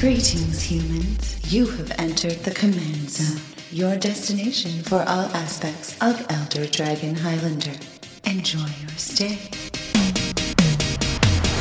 Greetings, humans. You have entered the command zone, your destination for all aspects of Elder Dragon Highlander. Enjoy your stay.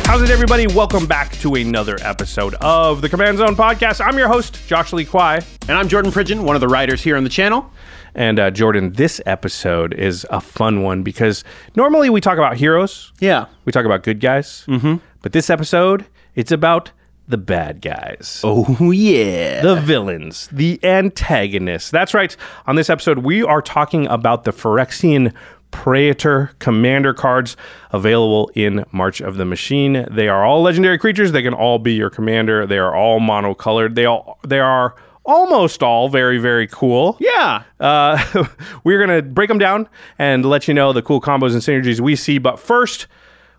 How's it, everybody? Welcome back to another episode of the Command Zone podcast. I'm your host, Josh Lee Kwai. And I'm Jordan Pridgeon, one of the writers here on the channel. And uh, Jordan, this episode is a fun one because normally we talk about heroes. Yeah. We talk about good guys. Mm-hmm. But this episode, it's about the bad guys. Oh, yeah. The villains, the antagonists. That's right. On this episode, we are talking about the Phyrexian Praetor Commander cards available in March of the Machine. They are all legendary creatures. They can all be your commander. They are all monocolored. They all they are almost all very very cool. yeah. Uh, we're gonna break them down and let you know the cool combos and synergies we see. But first,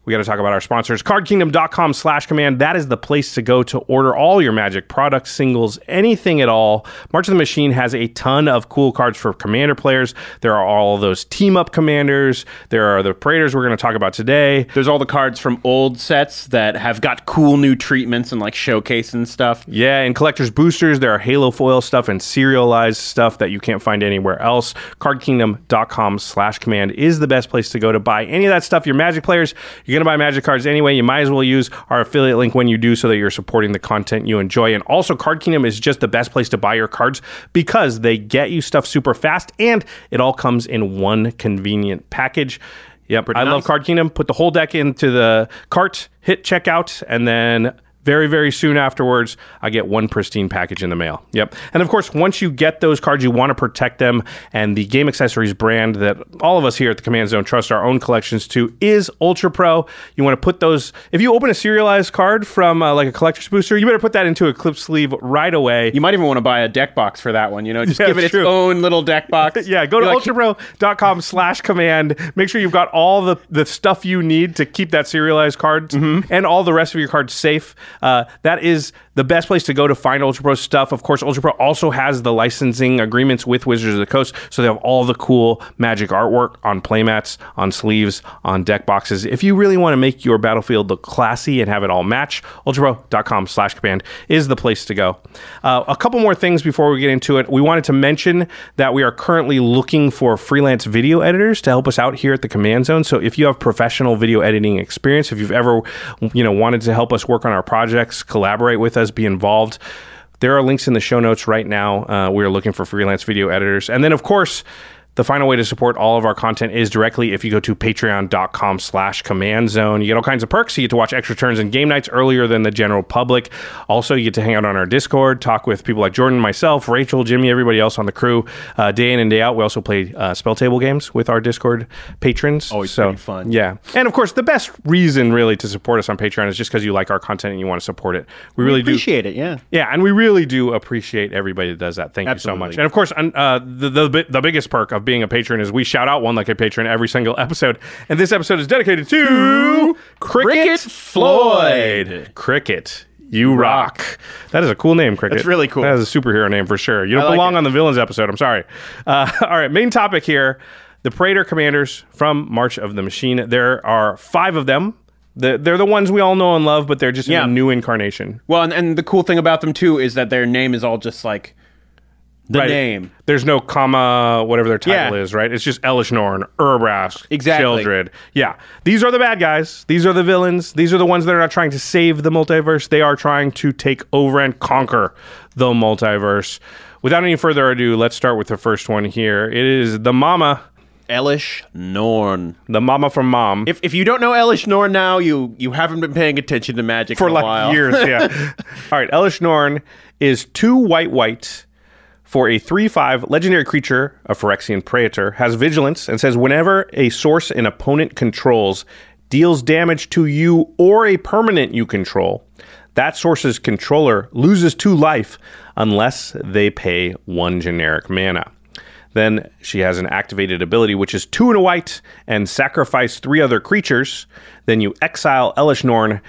we got to talk about our sponsors. CardKingdom.com slash command. That is the place to go to order all your magic products, singles, anything at all. March of the Machine has a ton of cool cards for commander players. There are all those team up commanders. There are the Praetors we're going to talk about today. There's all the cards from old sets that have got cool new treatments and like showcase and stuff. Yeah, and collector's boosters. There are Halo foil stuff and serialized stuff that you can't find anywhere else. CardKingdom.com slash command is the best place to go to buy any of that stuff. Your Magic players, you're going to buy Magic cards anyway. You might as well use our affiliate link when you do so that you're supporting the content you enjoy. And also, Card Kingdom is just the best place to buy your cards because they get you stuff super fast and it all comes in one convenient package. Yep, I love. Card Kingdom. Put the whole deck into the cart, hit checkout, and then very, very soon afterwards, I get one pristine package in the mail. Yep. And of course, once you get those cards, you want to protect them. And the Game Accessories brand that all of us here at the Command Zone trust our own collections to is Ultra Pro. You want to put those, if you open a serialized card from uh, like a collector's booster, you better put that into a clip sleeve right away. You might even want to buy a deck box for that one, you know, just Yeah, give it its true. own little deck box. Yeah, go to like, ultrapro.com slash command. Make sure you've got all the, the stuff you need to keep that serialized cards Mm-hmm. and all the rest of your cards safe. Uh, that is the best place to go to find Ultra Pro stuff. Of course, Ultra Pro also has the licensing agreements with Wizards of the Coast, so they have all the cool magic artwork on playmats, on sleeves, on deck boxes. If you really want to make your battlefield look classy and have it all match, ultrapro.com slash command is the place to go. Uh, a couple more things before we get into it. We wanted to mention that we are currently looking for freelance video editors to help us out here at the Command Zone. So if you have professional video editing experience, if you've ever, you know, wanted to help us work on our projects, collaborate with us, be involved, there are links in the show notes right now. Uh, we are looking for freelance video editors. And then, of course, the final way to support all of our content is directly if you go to patreon.com slash command zone. You get all kinds of perks. You get to watch extra turns and game nights earlier than the general public. Also, you get to hang out on our Discord, talk with people like Jordan, myself, Rachel, Jimmy, everybody else on the crew, uh, day in and day out. We also play uh, spell table games with our Discord patrons. Always so, pretty fun. Yeah. And of course, the best reason really to support us on Patreon is just because you like our content and you want to support it. We really do appreciate it, yeah. yeah, and we really do appreciate everybody that does that. Thank you so much. And of course, uh, the, the the biggest perk of being a patron is we shout out one like a patron every single episode. And this episode is dedicated to Cricket, Cricket Floyd. Floyd. Cricket. You rock. That is a cool name, Cricket. That's really cool. That is a superhero name for sure. You don't like belong it. on the villains episode. I'm sorry. Uh, all right, main topic here the Praetor commanders from March of the Machine. There are five of them. The, they're the ones we all know and love, but they're just Yeah. in a new incarnation. Well, and, and the cool thing about them too is that their name is all just like the Right. name. There's no comma, whatever their title Yeah. is, right? It's just Elesh Norn, Urbrask, Exactly. Sheoldred. Yeah. These are the bad guys. These are the villains. These are the ones that are not trying to save the multiverse. They are trying to take over and conquer the multiverse. Without any further ado, let's start with the first one here. It is the mama, Elesh Norn. the mama from mom. If, if you don't know Elesh Norn now, you you haven't been paying attention to Magic for like while. years. Yeah. All right. Elesh Norn is two white white for a 3 5 legendary creature, a Phyrexian Praetor, has vigilance and says whenever a source an opponent controls deals damage to you or a permanent you control, that source's controller loses two life unless they pay one generic mana. Then she has an activated ability, which is two and a white, and sacrifice three other creatures. Then you exile Elesh Norn,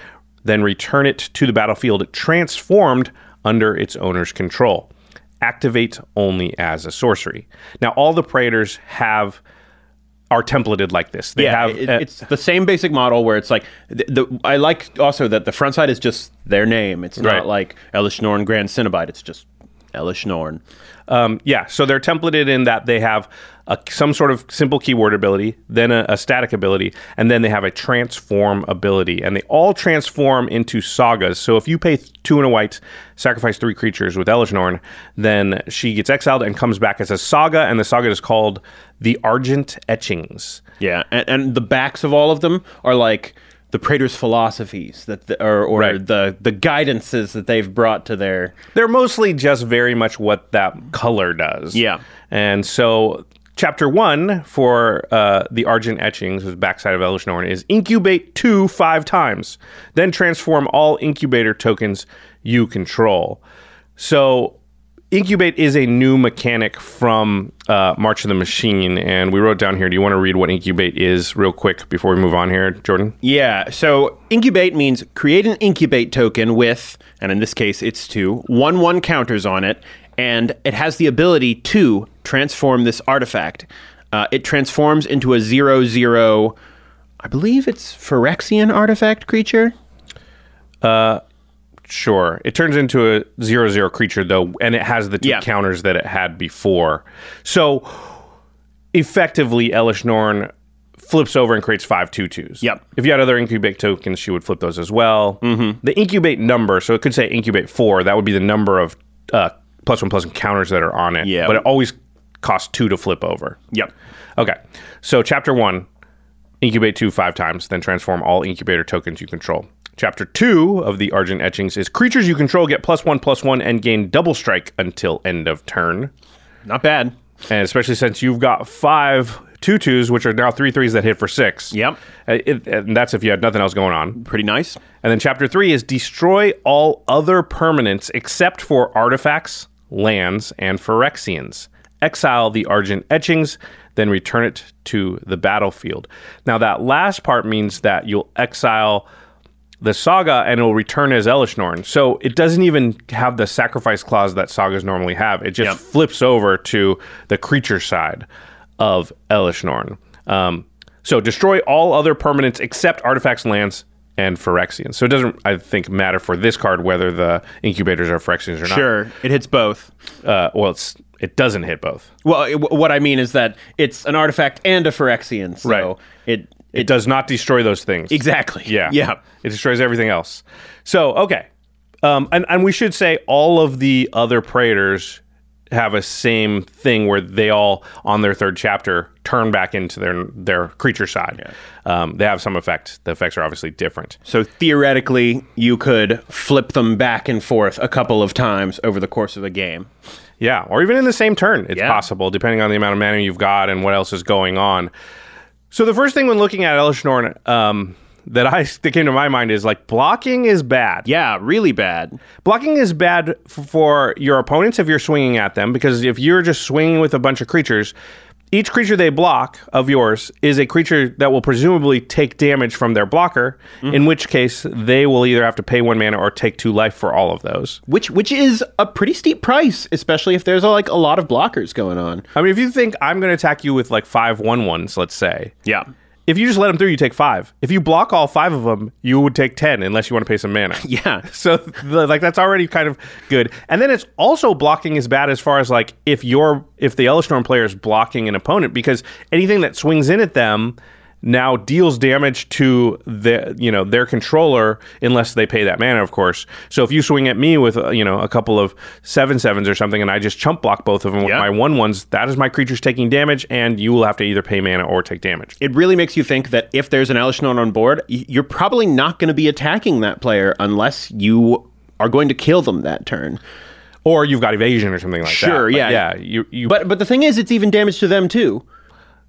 then return it to the battlefield transformed under its owner's control. Activate only as a sorcery. Now, all the Praetors have are templated like this. They yeah, have it- uh, it's the same basic model where it's like the, the I like also that the front side is just their name. It's Right. not like Elesh Norn Grand Cenobite. It's just Elesh Norn. Um, yeah, so they're templated in that they have a, some sort of simple keyword ability, then a, a static ability, and then they have a transform ability. And they all transform into sagas. So if you pay two and a white, sacrifice three creatures with Elesh Norn, then she gets exiled and comes back as a saga, and the saga is called the Argent Etchings. Yeah, and, and the backs of all of them are like the Praetor's philosophies that the, or, or Right. the the guidances that they've brought to their They're mostly just very much what that color does. Yeah. And so, chapter one for uh, the Argent Etchings, the backside of Elesh Norn, is incubate two five times, then transform all incubator tokens you control. So, incubate is a new mechanic from uh, March of the Machine, and we wrote down here. Do you want to read what incubate is real quick before we move on here, Jordan? Yeah, so incubate means create an incubate token with, and in this case it's two, one one counters on it, and it has the ability to transform this artifact. Uh, it transforms into a zero zero, I believe it's Phyrexian artifact creature. Sure. It turns into a zero zero creature though, and it has the two Yeah. counters that it had before. So effectively, Elesh Norn flips over and creates five two twos. Yep. If you had other incubate tokens, she would flip those as well. Mm-hmm. The incubate number, so it could say incubate four. That would be the number of uh, plus one plus one counters that are on it. Yeah. But it always costs two to flip over. Yep. Okay. So chapter one, incubate two five times, then transform all incubator tokens you control. Chapter two of the Argent Etchings is creatures you control get plus one plus one and gain double strike until end of turn. Not bad. And especially since you've got five two twos, which are now three threes that hit for six. Yep. Uh, it- and that's if you had nothing else going on. Pretty nice. And then chapter three is destroy all other permanents except for artifacts, lands, and Phyrexians. Exile the Argent Etchings, then return it to the battlefield. Now, that last part means that you'll exile the saga and it'll return as Elesh Norn. So it doesn't even have the sacrifice clause that sagas normally have. It just Yep. flips over to the creature side of Elesh Norn. Um, so destroy all other permanents except artifacts, lands, and Phyrexians. So it doesn't, I think, matter for this card whether the incubators are Phyrexians or not. Sure, it hits both. Uh, well, it's, it doesn't hit both. Well, it, what I mean is that it's an artifact and a Phyrexian, so Right. it It does not destroy those things. exactly. Yeah. yeah. It destroys everything else. So, okay. Um, and, and we should say all of the other Praetors have a same thing where they all, on their third chapter, turn back into their their creature side. Um, they have some effect. The effects are obviously different. So theoretically, you could flip them back and forth a couple of times over the course of a game. Yeah, or even in the same turn, it's Yeah. possible, depending on the amount of mana you've got and what else is going on. So the first thing when looking at Elesh Norn um, that I that came to my mind is like blocking is bad. Yeah, really bad. Blocking is bad f- for your opponents if you're swinging at them because if you're just swinging with a bunch of creatures, each creature they block of yours is a creature that will presumably take damage from their blocker, in mm-hmm. which case they will either have to pay one mana or take two life for all of those. Which which is a pretty steep price, especially if there's like a lot of blockers going on. I mean, if you think I'm going to attack you with like five one ones, let's say, Yeah. If you just let them through, you take five. If you block all five of them, you would take ten unless you want to pay some mana. Yeah. So the, like that's already kind of good. And then it's also blocking is bad as far as like if you're if the Elesh Norn player is blocking an opponent because anything that swings in at them now deals damage to the you know their controller unless they pay that mana of course so if you swing at me with uh, you know a couple of seven sevens or something and i just chump block both of them with my one ones that is my creatures taking damage and you will have to either pay mana or take damage It really makes you think that if there's an Elesh Norn on board, you're probably not going to be attacking that player unless you are going to kill them that turn. or you've got evasion or something like that Sure, yeah. yeah you, you But but the thing is, it's even damage to them too.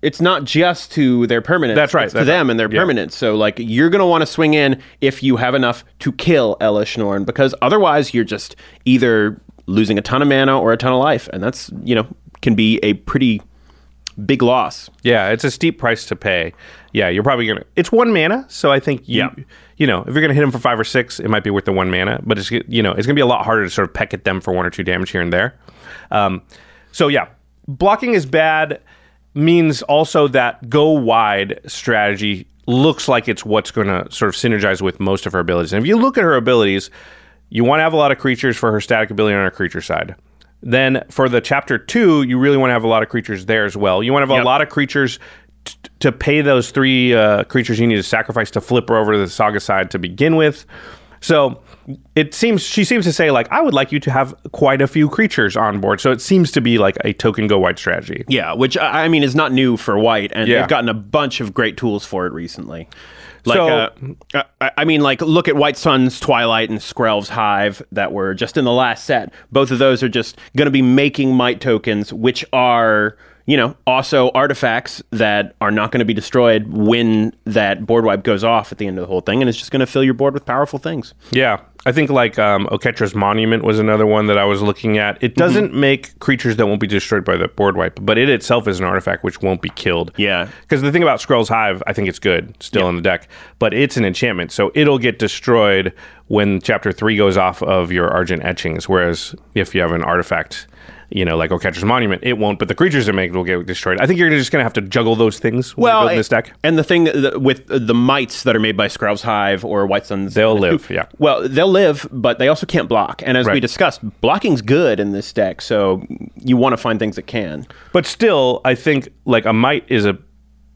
It's not just to their permanents. That's right, It's to that's them right. and their Yeah. permanents. So like you're gonna want to swing in if you have enough to kill Elesh Norn, because otherwise you're just either losing a ton of mana or a ton of life, and that's you know can be a pretty big loss. Yeah, it's a steep price to pay. Yeah, you're probably gonna. It's one mana, so I think you, Yeah. you know, if you're gonna hit them for five or six, it might be worth the one mana. But it's you know, it's gonna be a lot harder to sort of peck at them for one or two damage here and there. Um, so yeah, blocking is bad means also that go wide strategy looks like it's what's going to sort of synergize with most of her abilities. And if you look at her abilities, you want to have a lot of creatures for her static ability on her creature side. Then for the chapter two, you really want to have a lot of creatures there as well. You want to have Yep. a lot of creatures t- to pay those three uh, creatures you need to sacrifice to flip her over to the saga side to begin with. So it seems she seems to say like I would like you to have quite a few creatures on board. So it seems to be like a token go wide strategy. Yeah, which I I mean is not new for White, and Yeah. they've gotten a bunch of great tools for it recently. Like, So- uh, I- I mean, like look at White Sun's Twilight and Skrelv's Hive that were just in the last set. Both of those are just going to be making Mite tokens, which are you know also artifacts that are not going to be destroyed when that board wipe goes off at the end of the whole thing, and it's just going to fill your board with powerful things. Yeah, I think like um, Oketra's Monument was another one that I was looking at. It doesn't Mm-hmm. make creatures that won't be destroyed by the board wipe, but it itself is an artifact which won't be killed. Yeah. Because the thing about Skrelv's Hive, I think it's good still in the deck, but it's an enchantment, so it'll get destroyed when Chapter Three goes off of your Argent Etchings. Whereas if you have an artifact. You know, like Oketra's Monument, it won't, but the creatures it makes will get destroyed. I think you're just going to have to juggle those things when well, you build this deck. And the thing that- with the mites that are made by Skrelv's Hive or White Sun's, They'll live, yeah. Well, they'll live, but they also can't block. And as we discussed, blocking's good in this deck, so you want to find things that can. But still, I think like a mite is a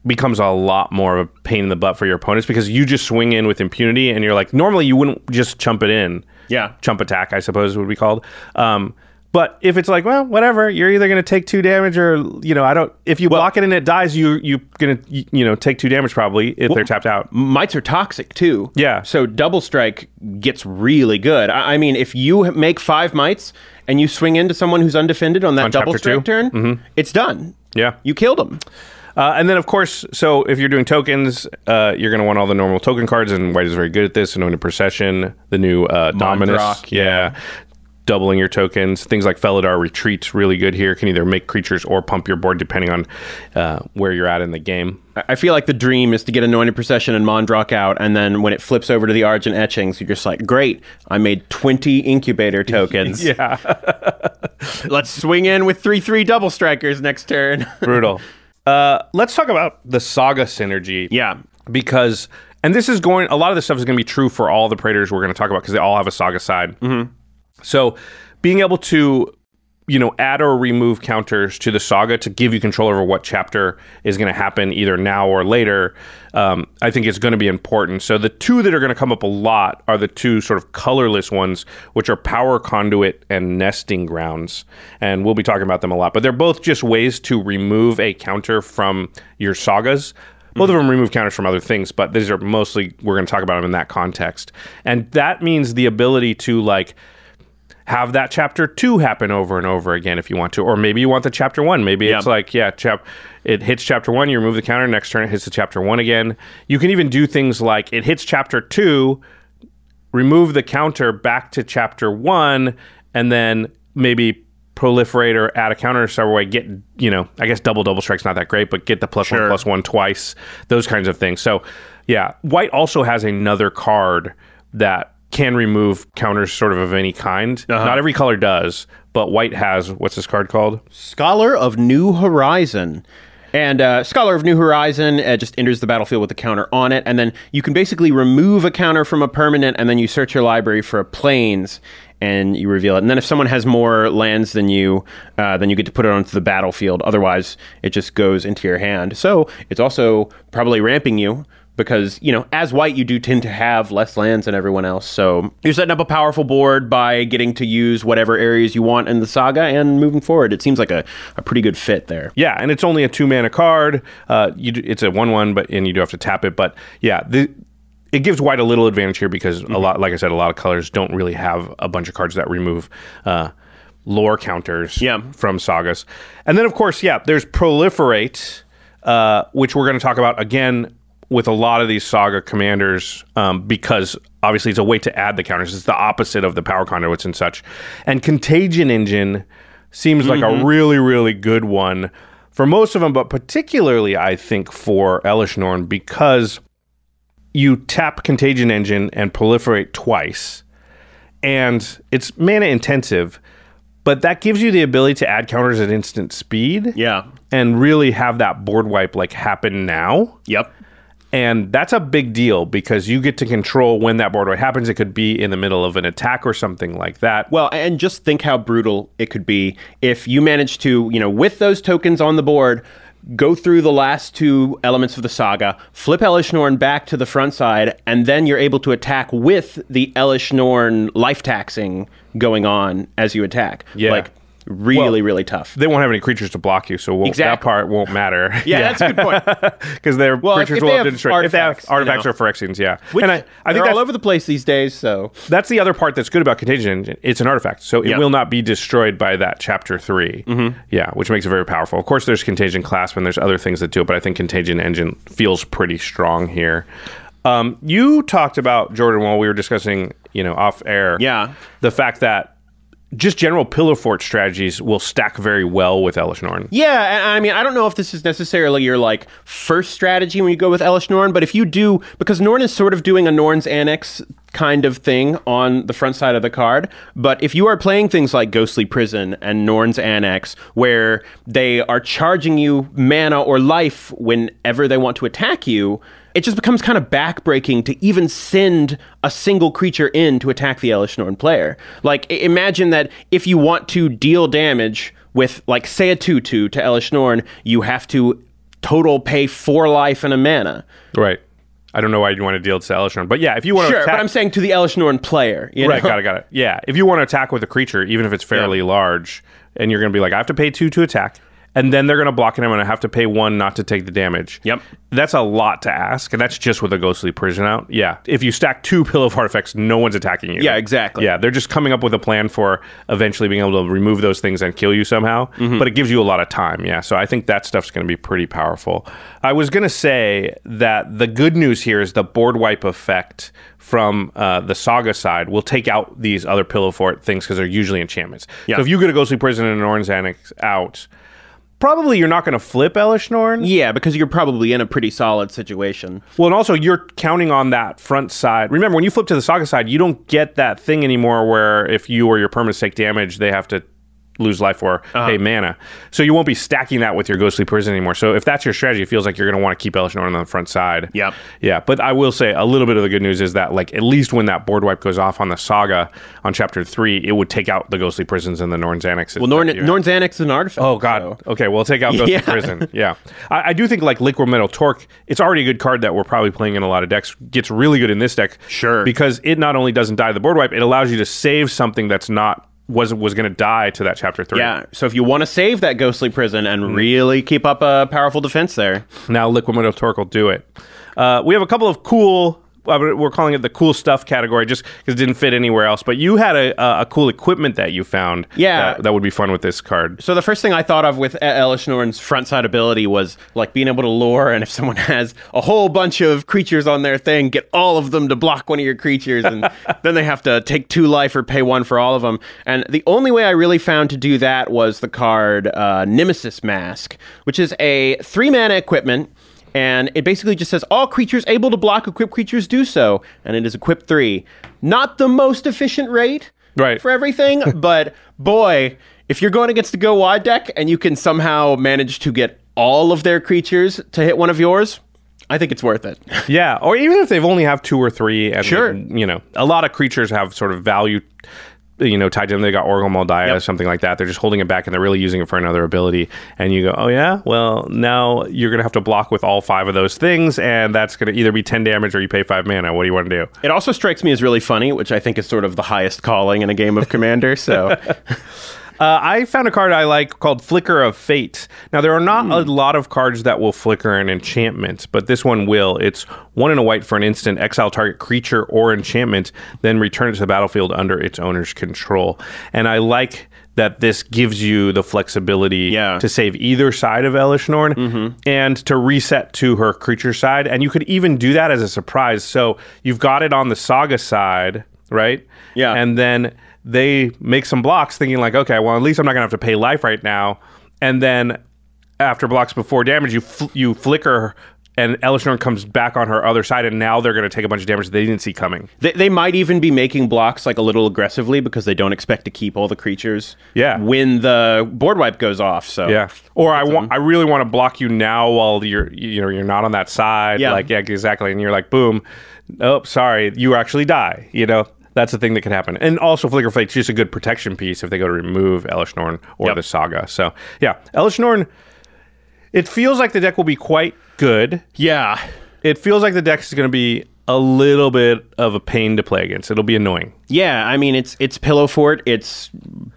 becomes a lot more of a pain in the butt for your opponents because you just swing in with impunity and you're like normally you wouldn't just chump it in. Yeah. Chump attack, I suppose would be called. Um but if it's like, well, whatever, you're either going to take two damage or, you know, I don't. If you block it and it dies, you you're going to, you know, take two damage probably if they're tapped out. Mites are toxic too. Yeah. So double strike gets really good. I, I mean, if you make five mites and you swing into someone who's undefended on that On double chapter two? strike turn, it's done. Yeah. You killed them. Uh, and then, of course, so if you're doing tokens, uh, you're going to want all the normal token cards, and White is very good at this. Anointed Procession, the new uh, Dominus, Mondrak, yeah. Doubling your tokens. Things like Felidar Retreat, really good here. Can either make creatures or pump your board depending on uh, where you're at in the game. I feel like the dream is to get Anointed Procession and Mondrak out, and then when it flips over to the Argent Etchings, you're just like, great, I made 20 Incubator tokens. Yeah, Let's swing in with 3 3 double strikers next turn. brutal. Uh, let's talk about the Saga synergy. yeah. because and this is going a lot of this stuff is going to be true for all the Praetors we're going to talk about because they all have a saga side mm-hmm. So being able to you know add or remove counters to the saga to give you control over what chapter is going to happen either now or later um, i think it's going to be important. So the two that are going to come up a lot are the two sort of colorless ones which are power conduit and nesting grounds and we'll be talking about them a lot. But they're both just ways to remove a counter from your sagas. Both of them remove counters from other things, but these are mostly we're going to talk about them in that context. And that means the ability to like have that chapter two happen over and over again if you want to, or maybe you want the chapter one. Maybe it's like yeah, chap. It hits chapter one, you remove the counter. Next turn, it hits the chapter one again. You can even do things like it hits chapter two, remove the counter back to chapter one, and then maybe proliferate or add a counter some way. Get you know, I guess double double strike's not that great, but get the plus one Sure. plus one twice. Those kinds of things. So yeah, white also has another card that can remove counters sort of of any kind. Not every color does, but white has what's this card called? Scholar of New Horizon. And uh, Scholar of New Horizon uh, just enters the battlefield with a counter on it, and then you can basically remove a counter from a permanent, and then you search your library for a planes, and you reveal it. And then if someone has more lands than you, uh, then you get to put it onto the battlefield. Otherwise, it just goes into your hand. So it's also probably ramping you because you know as white you do tend to have less lands than everyone else so you're setting up a powerful board by getting to use whatever areas you want in the saga and moving forward it seems like a, a pretty good fit there Yeah, and it's only a two mana card. Uh, you do, it's a one one, but and you do have to tap it. But yeah, the, it gives white a little advantage here because a lot, like I said, a lot of colors don't really have a bunch of cards that remove. Uh, lore counters Yeah. from sagas and then of course yeah there's proliferate uh, which we're going to talk about again with a lot of these saga commanders um, because obviously it's a way to add the counters. It's the opposite of the power conduits and such. And Contagion Engine seems like a really, really good one for most of them, but particularly I think for Elesh Norn because you tap Contagion Engine and proliferate twice, and it's mana intensive, but that gives you the ability to add counters at instant speed. Yeah. And really have that board wipe like happen now. Yep. And that's a big deal because you get to control when that board wipe happens. It could be in the middle of an attack or something like that. Well, and just think how brutal it could be if you manage to, you know, with those tokens on the board, go through the last two elements of the saga, flip Elesh Norn back to the front side, and then you're able to attack with the Elesh Norn life taxing going on as you attack. Yeah. Like really, Well, really tough. they won't have any creatures to block you, so won't, that part won't matter. Yeah, that's a good point. Because their Well, creatures will have have destroyed. If they have artifacts, you artifacts know. or Phyrexians, yeah. Which and I, I they're think all over the place these days, so that's the other part that's good about Contagion Engine. It's an artifact, so it Yep. will not be destroyed by that chapter 3 Mm-hmm. Yeah, which makes it very powerful. Of course, there's Contagion Clasp and there's other things that do it, but I think Contagion Engine feels pretty strong here. Um, you talked about Jordan while we were discussing, you know, off air. Yeah. the fact that just general pillow fort strategies will stack very well with Elesh Norn. Yeah, I mean, I don't know if this is necessarily your like first strategy when you go with Elesh Norn, but if you do, because Norn is sort of doing a Norn's Annex kind of thing on the front side of the card. But if you are playing things like Ghostly Prison and Norn's Annex, where they are charging you mana or life whenever they want to attack you, it just becomes kind of backbreaking to even send a single creature in to attack the Elesh Norn player. Like, imagine that if you want to deal damage with, like, say a 2 2 to Elesh Norn, you have to total pay four life and a mana. Right. I don't know why you want to deal to Elesh Norn, but yeah, if you want to Sure, attack, but I'm saying to the Elesh Norn player. You right, know? got it, got it. Yeah, if you want to attack with a creature, even if it's fairly large, and you're going to be like, I have to pay two to attack, and then they're going to block it, I'm going to have to pay one not to take the damage. Yep. That's a lot to ask, and that's just with a ghostly prison out. Yeah, if you stack two pillow of artifacts, no one's attacking you. Yeah, exactly. Yeah, they're just coming up with a plan for eventually being able to remove those things and kill you somehow. Mm-hmm. But it gives you a lot of time. Yeah, so I think that stuff's going to be pretty powerful. I was going to say that the good news here is the board wipe effect from uh, the saga side will take out these other pillow fort things because they're usually enchantments. Yeah. So if you get a ghostly prison and an Norn's Annex out, probably you're not going to flip Elesh Norn. Yeah, because you're probably in a pretty solid situation. Well, and also you're counting on that front side. Remember, when you flip to the saga side, you don't get that thing anymore where if you or your permanents take damage, they have to lose life or Uh-huh. pay mana. So you won't be stacking that with your ghostly prison anymore. So if that's your strategy, it feels like you're going to want to keep Elesh Norn on the front side. Yep. Yeah, but I will say a little bit of the good news is that like at least when that board wipe goes off on the saga on chapter three, it would take out the ghostly prisons and the Norn's annexes. Well, Norn, that you have. Norn's Annex is an artifact. Oh God. so- Okay, well, take out Ghostly Yeah. Prison. Yeah, I, I do think like Liquimetal Torque. It's already a good card that we're probably playing in a lot of decks. Gets really good in this deck. Sure. because it not only doesn't die the board wipe, it allows you to save something that's not was was going to die to that chapter three. Yeah, so if you want to save that ghostly prison and Mm-hmm. really keep up a powerful defense there, Now Liquimetal Torque will do it. Uh, we have a couple of cool. We're calling it the cool stuff category just because it didn't fit anywhere else. But you had a, a, a cool equipment that you found. Yeah. that, that would be fun with this card. So the first thing I thought of with Elesh Norn's front side ability was like being able to lure, and if someone has a whole bunch of creatures on their thing, get all of them to block one of your creatures, and then they have to take two life or pay one for all of them. And the only way I really found to do that was the card uh, Nemesis Mask, which is a three mana equipment. And it basically just says all creatures able to block equipped creatures do so, and it is equipped three. Not the most efficient rate, Right. for everything, but boy, if you're going against the go wide deck and you can somehow manage to get all of their creatures to hit one of yours, I think it's worth it. Yeah, or even if they've only have two or three, and Sure. you know, a lot of creatures have sort of value, you know, tied to them. They got Oracle Moldiah, Yep. or something like that. They're just holding it back, and they're really using it for another ability. And you go, oh yeah, well now you're gonna have to block with all five of those things, and that's gonna either be ten damage or you pay five mana. What do you want to do? It also strikes me as really funny, which I think is sort of the highest calling in a game of Commander. So, Uh, I found a card I like called Flicker of Fate. Now, there are not a Hmm. lot of cards that will flicker an enchantment, but this one will. It's one in a white for an instant, exile target creature or enchantment, then return it to the battlefield under its owner's control. And I like that this gives you the flexibility Yeah. to save either side of Elesh Norn and to reset to her creature side. And you could even do that as a surprise. So you've got it on the Saga side, right? Yeah. And then they make some blocks thinking like, okay, well, at least I'm not going to have to pay life right now. And then after blocks before damage, you fl- you flicker and Elesh Norn comes back on her other side, and now they're going to take a bunch of damage they didn't see coming. They, they might even be making blocks like a little aggressively because they don't expect to keep all the creatures. Yeah. When the board wipe goes off. So Yeah. Or I want, I really want to block you now while you're, you know, you're not on that side. Yeah. Like, yeah, exactly. And you're like, boom. Oh, sorry, you actually die. You know, that's the thing that can happen. And also, Flicker Flake's just a good protection piece if they go to remove Elesh Norn or Yep. the Saga. So, yeah, Elesh Norn. It feels like the deck will be quite good. Yeah. It feels like the deck is going to be a little bit of a pain to play against. It'll be annoying. Yeah, I mean it's it's Pillow Fort. It's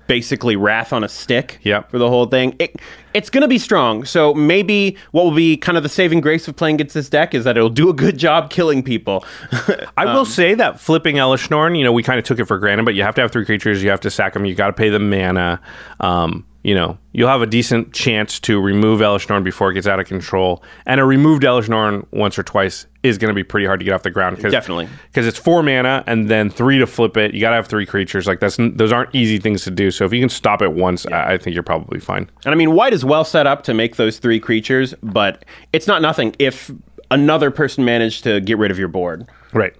basically Wrath on a stick. Yep. For the whole thing, it, it's going to be strong. So maybe what will be kind of the saving grace of playing against this deck is that it'll do a good job killing people. I will say that flipping Elesh Norn, you know, we kind of took it for granted, but you have to have three creatures. You have to sack them. You got to pay the mana. Um, you know, you'll have a decent chance to remove Elesh Norn before it gets out of control. And a removed Elesh Norn once or twice is going to be pretty hard to get off the ground. Cause, Definitely. Because it's four mana and then three to flip it. You got to have three creatures. Like, that's those aren't easy things to do. So if you can stop it once, I, I think you're probably fine. And I mean, white is well set up to make those three creatures, but it's not nothing if another person managed to get rid of your board. Right.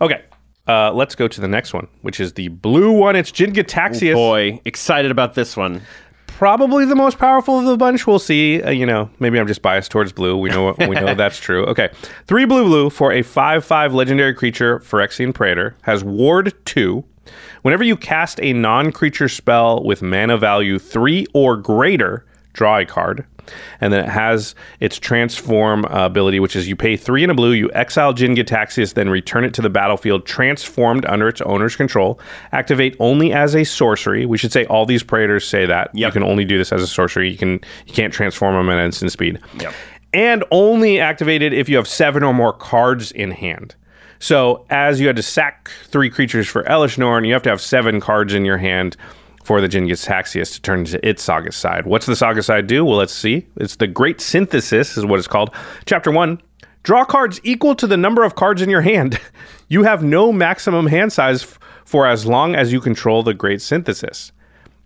Okay. Uh, let's go to the next one, which is the blue one. It's Jin Gitaxias. Boy, excited about this one. Probably the most powerful of the bunch. We'll see. Uh, you know, maybe I'm just biased towards blue. We know we know that's true. Okay, three blue blue for a five five legendary creature. Phyrexian Praetor has Ward two. Whenever you cast a non-creature spell with mana value three or greater, draw a card. And then it has its transform uh, ability, which is you pay three in a blue, you exile Jin Gitaxias, then return it to the battlefield transformed under its owner's control. Activate only as a sorcery. We should say all these Praetors say that. You can only do this as a sorcery. You can you can't transform them at instant speed. Yep. And only activated if you have seven or more cards in hand. So as you had to sack three creatures for Elesh Norn, you have to have seven cards in your hand for the Jin Gitaxias to turn to its Saga side. What's the Saga side do? Well, let's see. It's the Great Synthesis, is what it's called. Chapter one. Draw cards equal to the number of cards in your hand. You have no maximum hand size f- for as long as you control the Great Synthesis.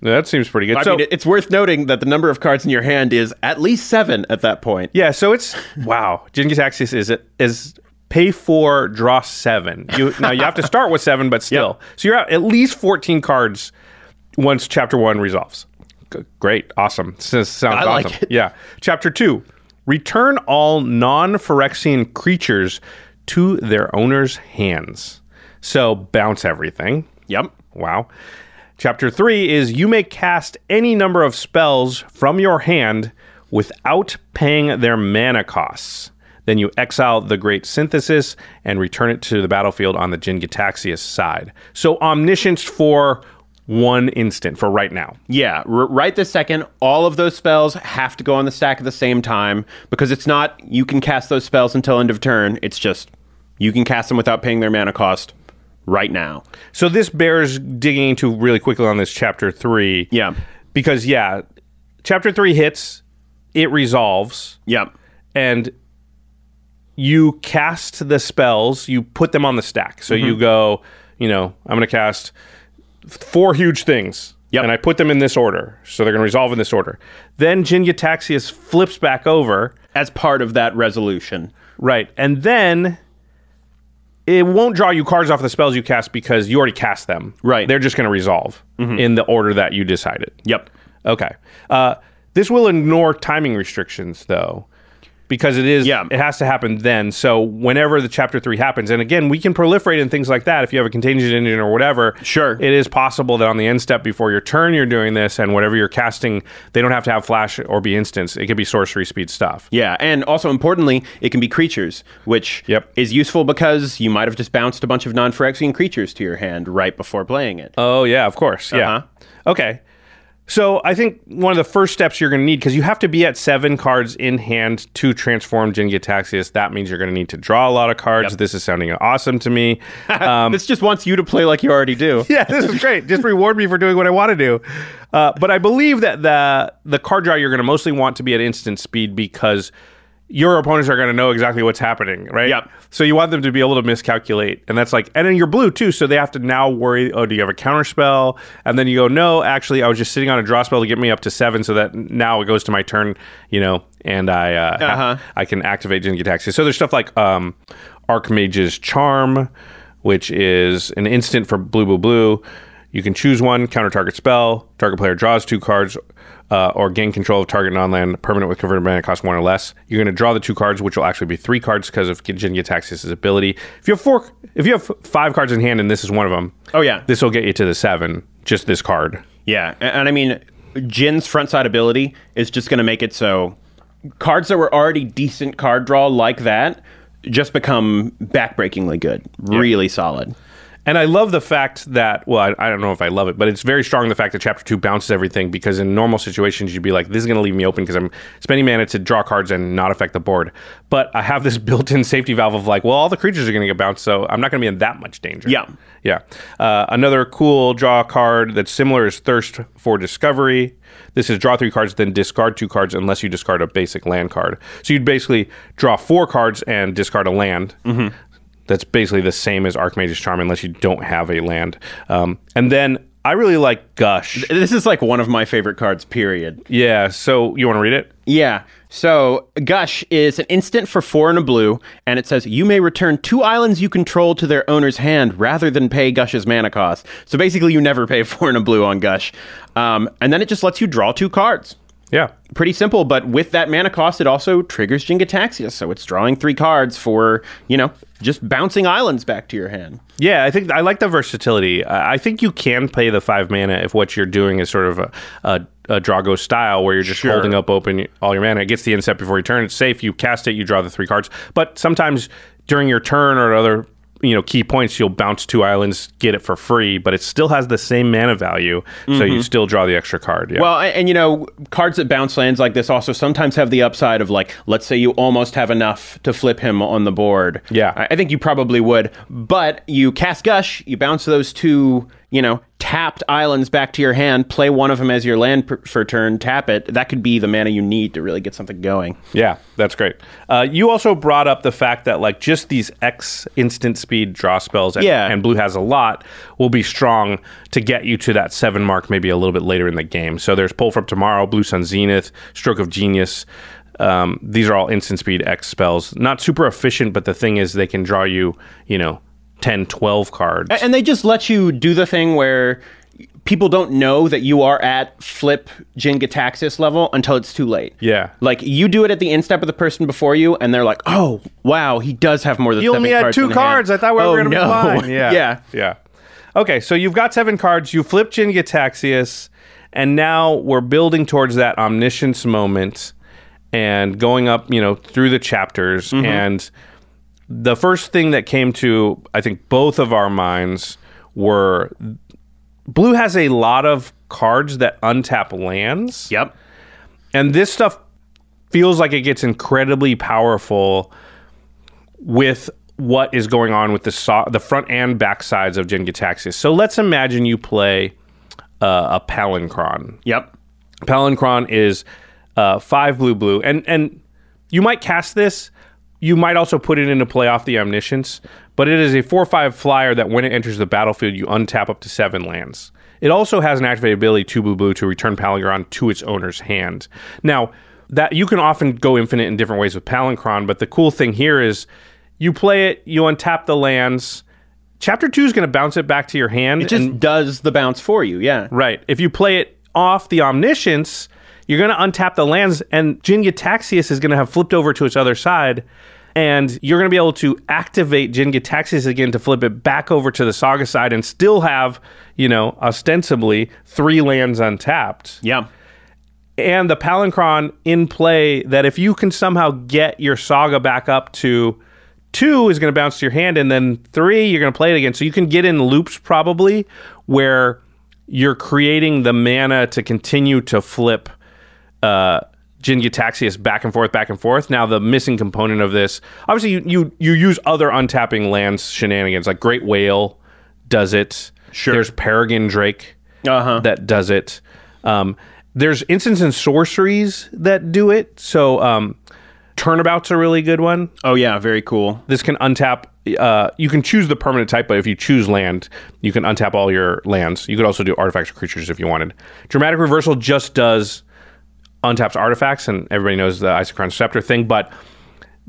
That seems pretty good. I so, mean, it's worth noting that the number of cards in your hand is at least seven at that point. Yeah, so it's wow. Jin Gitaxias is is pay four, draw seven. You now you have to start with seven, but still, so you're at at least fourteen cards once chapter one resolves. G- Great, awesome. This sounds I like awesome. it. Yeah, chapter two: return all non-Phyrexian creatures to their owner's hands. So bounce everything. Yep. Wow. Chapter three is you may cast any number of spells from your hand without paying their mana costs. Then you exile the Great Synthesis and return it to the battlefield on the Jin Gitaxias side. So omniscience for one instant for right now. Yeah, r- right this second, all of those spells have to go on the stack at the same time because it's not you can cast those spells until end of turn. It's just you can cast them without paying their mana cost right now. So this bears digging into really quickly on this chapter three. Yeah. Because yeah, chapter three hits, it resolves. Yep. and you cast the spells, you put them on the stack. So Mm-hmm. you go, you know, I'm going to cast four huge things. Yep. And I put them in this order. So they're going to resolve in this order. Then Jin Gitaxias flips back over. As part of that resolution. Right. And then it won't draw you cards off the spells you cast because you already cast them. Right. They're just going to resolve in the order that you decided. Yep. Okay. Uh, this will ignore timing restrictions, though, because it is Yeah. it has to happen then. So whenever the chapter three happens, and again, we can proliferate and things like that. If you have a Contagion Engine or whatever, Sure. it is possible that on the end step before your turn, you're doing this, and whatever you're casting, they don't have to have flash or be instants. It could be sorcery speed stuff. Yeah, and also importantly, it can be creatures, which Yep. is useful because you might have just bounced a bunch of non-Phyrexian creatures to your hand right before playing it. Oh yeah, of course. Yeah. Uh-huh. Okay. So I think one of the first steps you're going to need because you have to be at seven cards in hand to transform Jin Gitaxias. That means you're going to need to draw a lot of cards. Yep. This is sounding awesome to me. this just wants you to play like you already do. yeah, this is great. Just reward me for doing what I want to do. Uh, but I believe that the the card draw you're going to mostly want to be at instant speed because your opponents are going to know exactly what's happening, right? Yep. So you want them to be able to miscalculate, and that's like, and then you're blue too, so they have to now worry. Oh, do you have a counter spell? And then you go, no, actually, I was just sitting on a draw spell to get me up to seven, so that now it goes to my turn, you know, and I uh, Uh-huh. I can activate Jin Gitaxia. So there's stuff like um, Archmage's Charm, which is an instant for blue, blue, blue. You can choose one, counter target spell. Target player draws two cards uh, or gain control of target non land permanent with converted mana cost one or less. You're going to draw the two cards, which will actually be three cards because of Jin Gitaxias' ability. If you have four, if you have five cards in hand and this is one of them, Oh, yeah. this will get you to the seven. Just this card. Yeah, and, and I mean, Jin's front side ability is just going to make it so cards that were already decent card draw like that just become backbreakingly good, really solid. And I love the fact that, well, I, I don't know if I love it, but it's very strong the fact that chapter two bounces everything because in normal situations, you'd be like, this is going to leave me open because I'm spending mana to draw cards and not affect the board. But I have this built in safety valve of like, well, all the creatures are going to get bounced, so I'm not going to be in that much danger. Yeah. Yeah. Uh, another cool draw card that's similar is Thirst for Discovery. This is draw three cards, then discard two cards unless you discard a basic land card. So you'd basically draw four cards and discard a land. Mm-hmm. That's basically the same as Archmage's Charm unless you don't have a land. Um, and then I really like Gush. This is like one of my favorite cards, period. Yeah. So you want to read it? Yeah. So Gush is an instant for four and a blue, and it says you may return two islands you control to their owner's hand rather than pay Gush's mana cost. So basically, you never pay four and a blue on Gush, um, and then it just lets you draw two cards. Yeah. Pretty simple, but with that mana cost, it also triggers Jingataxia, so it's drawing three cards for you know just bouncing islands back to your hand. Yeah, I think I like the versatility. I I think you can play the five mana if what you're doing is sort of a, a, a draw-go style where you're just Sure. holding up open all your mana. It gets the inset before you turn. It's safe. You cast it. You draw the three cards. But sometimes during your turn or at other you know key points, you'll bounce two islands, get it for free, but it still has the same mana value, so you mm-hmm. still draw the extra card. Yeah. Well, and, and, you know, cards that bounce lands like this also sometimes have the upside of like, let's say you almost have enough to flip him on the board. Yeah. I, I think you probably would, but you cast Gush, you bounce those two, you know, tapped islands back to your hand, play one of them as your land per, for turn, tap it. That could be the mana you need to really get something going. Yeah, that's great. Uh, you also brought up the fact that like just these X instant speed draw spells, and, Yeah. and blue has a lot, will be strong to get you to that seven mark maybe a little bit later in the game. So there's Pull from Tomorrow, Blue Sun Zenith, Stroke of Genius. Um, these are all instant speed X spells. Not super efficient, but the thing is they can draw you, you know, 10, 12 cards. And they just let you do the thing where people don't know that you are at flip Jingataxis level until it's too late. Yeah. Like you do it at the instep of the person before you, and they're like, "Oh, wow, he does have more than." You only had two in hand." cards. I thought we were oh, going to no. be fine. Yeah. yeah. Yeah. Okay, so you've got seven cards. You flip Jin Gitaxias, and now we're building towards that omniscience moment and going up, you know, through the chapters. Mm-hmm. And the first thing that came to, I think, both of our minds were Blue has a lot of cards that untap lands. Yep. And this stuff feels like it gets incredibly powerful with what is going on with the so- the front and back sides of Jin Gitaxias. So let's imagine you play uh, a Palinchron. Yep. Palinchron is uh, five blue blue, and and you might cast this. You might also put it into play off the Omniscience, but it is a four five flyer that when it enters the battlefield, you untap up to seven lands. It also has an activated ability two blue blue to return Palinchron to its owner's hand. Now that you can often go infinite in different ways with Palinchron, but the cool thing here is you play it, you untap the lands. Chapter two is going to bounce it back to your hand. It just and- does the bounce for you. Yeah. Right. If you play it off the omniscience, you're going to untap the lands, and Jin Gitaxias is going to have flipped over to its other side, and you're going to be able to activate Jin Gitaxias again to flip it back over to the Saga side and still have, you know, ostensibly three lands untapped. Yeah. And the Palinchron in play that if you can somehow get your Saga back up to two is going to bounce to your hand, and then three, you're going to play it again. So you can get in loops probably where you're creating the mana to continue to flip uh, Jin Gitaxias back and forth, back and forth. Now, the missing component of this, obviously, you, you, you use other untapping lands shenanigans, like Great Whale does it. Sure. There's Peregrine Drake Uh-huh. that does it. Um, there's instants and sorceries that do it. So, um, Turnabout's a really good one. Oh yeah, very cool. This can untap. Uh, you can choose the permanent type, but if you choose land, you can untap all your lands. You could also do artifacts or creatures if you wanted. Dramatic reversal just does untaps artifacts, and everybody knows the Isochron Scepter thing. But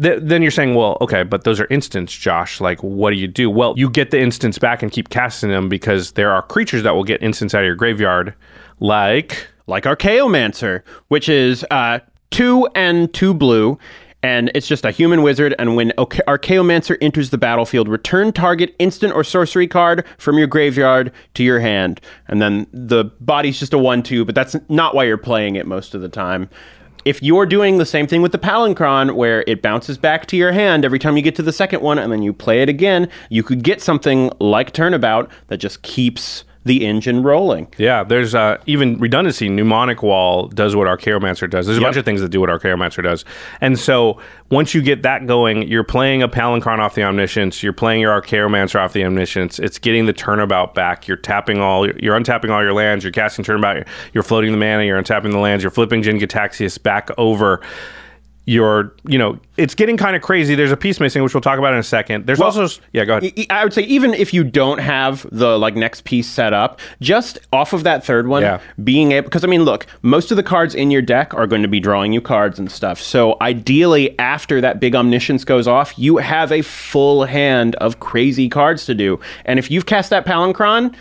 th- then you're saying, well, okay, but those are instants, Josh. Like, what do you do? Well, you get the instants back and keep casting them because there are creatures that will get instants out of your graveyard, like like Archaeomancer, which is uh, two and two blue, and it's just a human wizard. And when Archaeomancer enters the battlefield, return target instant or sorcery card from your graveyard to your hand. And then the body's just a one-two, but that's not why you're playing it most of the time. If you're doing the same thing with the Palinchron, where it bounces back to your hand every time you get to the second one, and then you play it again, you could get something like Turnabout that just keeps the engine rolling. Yeah, there's uh, even redundancy. Mnemonic Wall does what Archaeomancer does. There's a Yep. bunch of things that do what Archaeomancer does. And so once you get that going, you're playing a Palinchron off the Omniscience. You're playing your Archaeomancer off the Omniscience. It's getting the turnabout back. You're tapping all. You're untapping all your lands. You're casting turnabout. You're floating the mana. You're untapping the lands. You're flipping Jin Gitaxias back over. You're, you know, it's getting kind of crazy. There's a piece missing, which we'll talk about in a second. There's also, yeah, go ahead. i would say even if you don't have the like next piece set up, just off of that third one, Yeah. being able because I mean, look, most of the cards in your deck are going to be drawing you cards and stuff. So ideally, after that big omniscience goes off, you have a full hand of crazy cards to do. And if you've cast that Palinchron,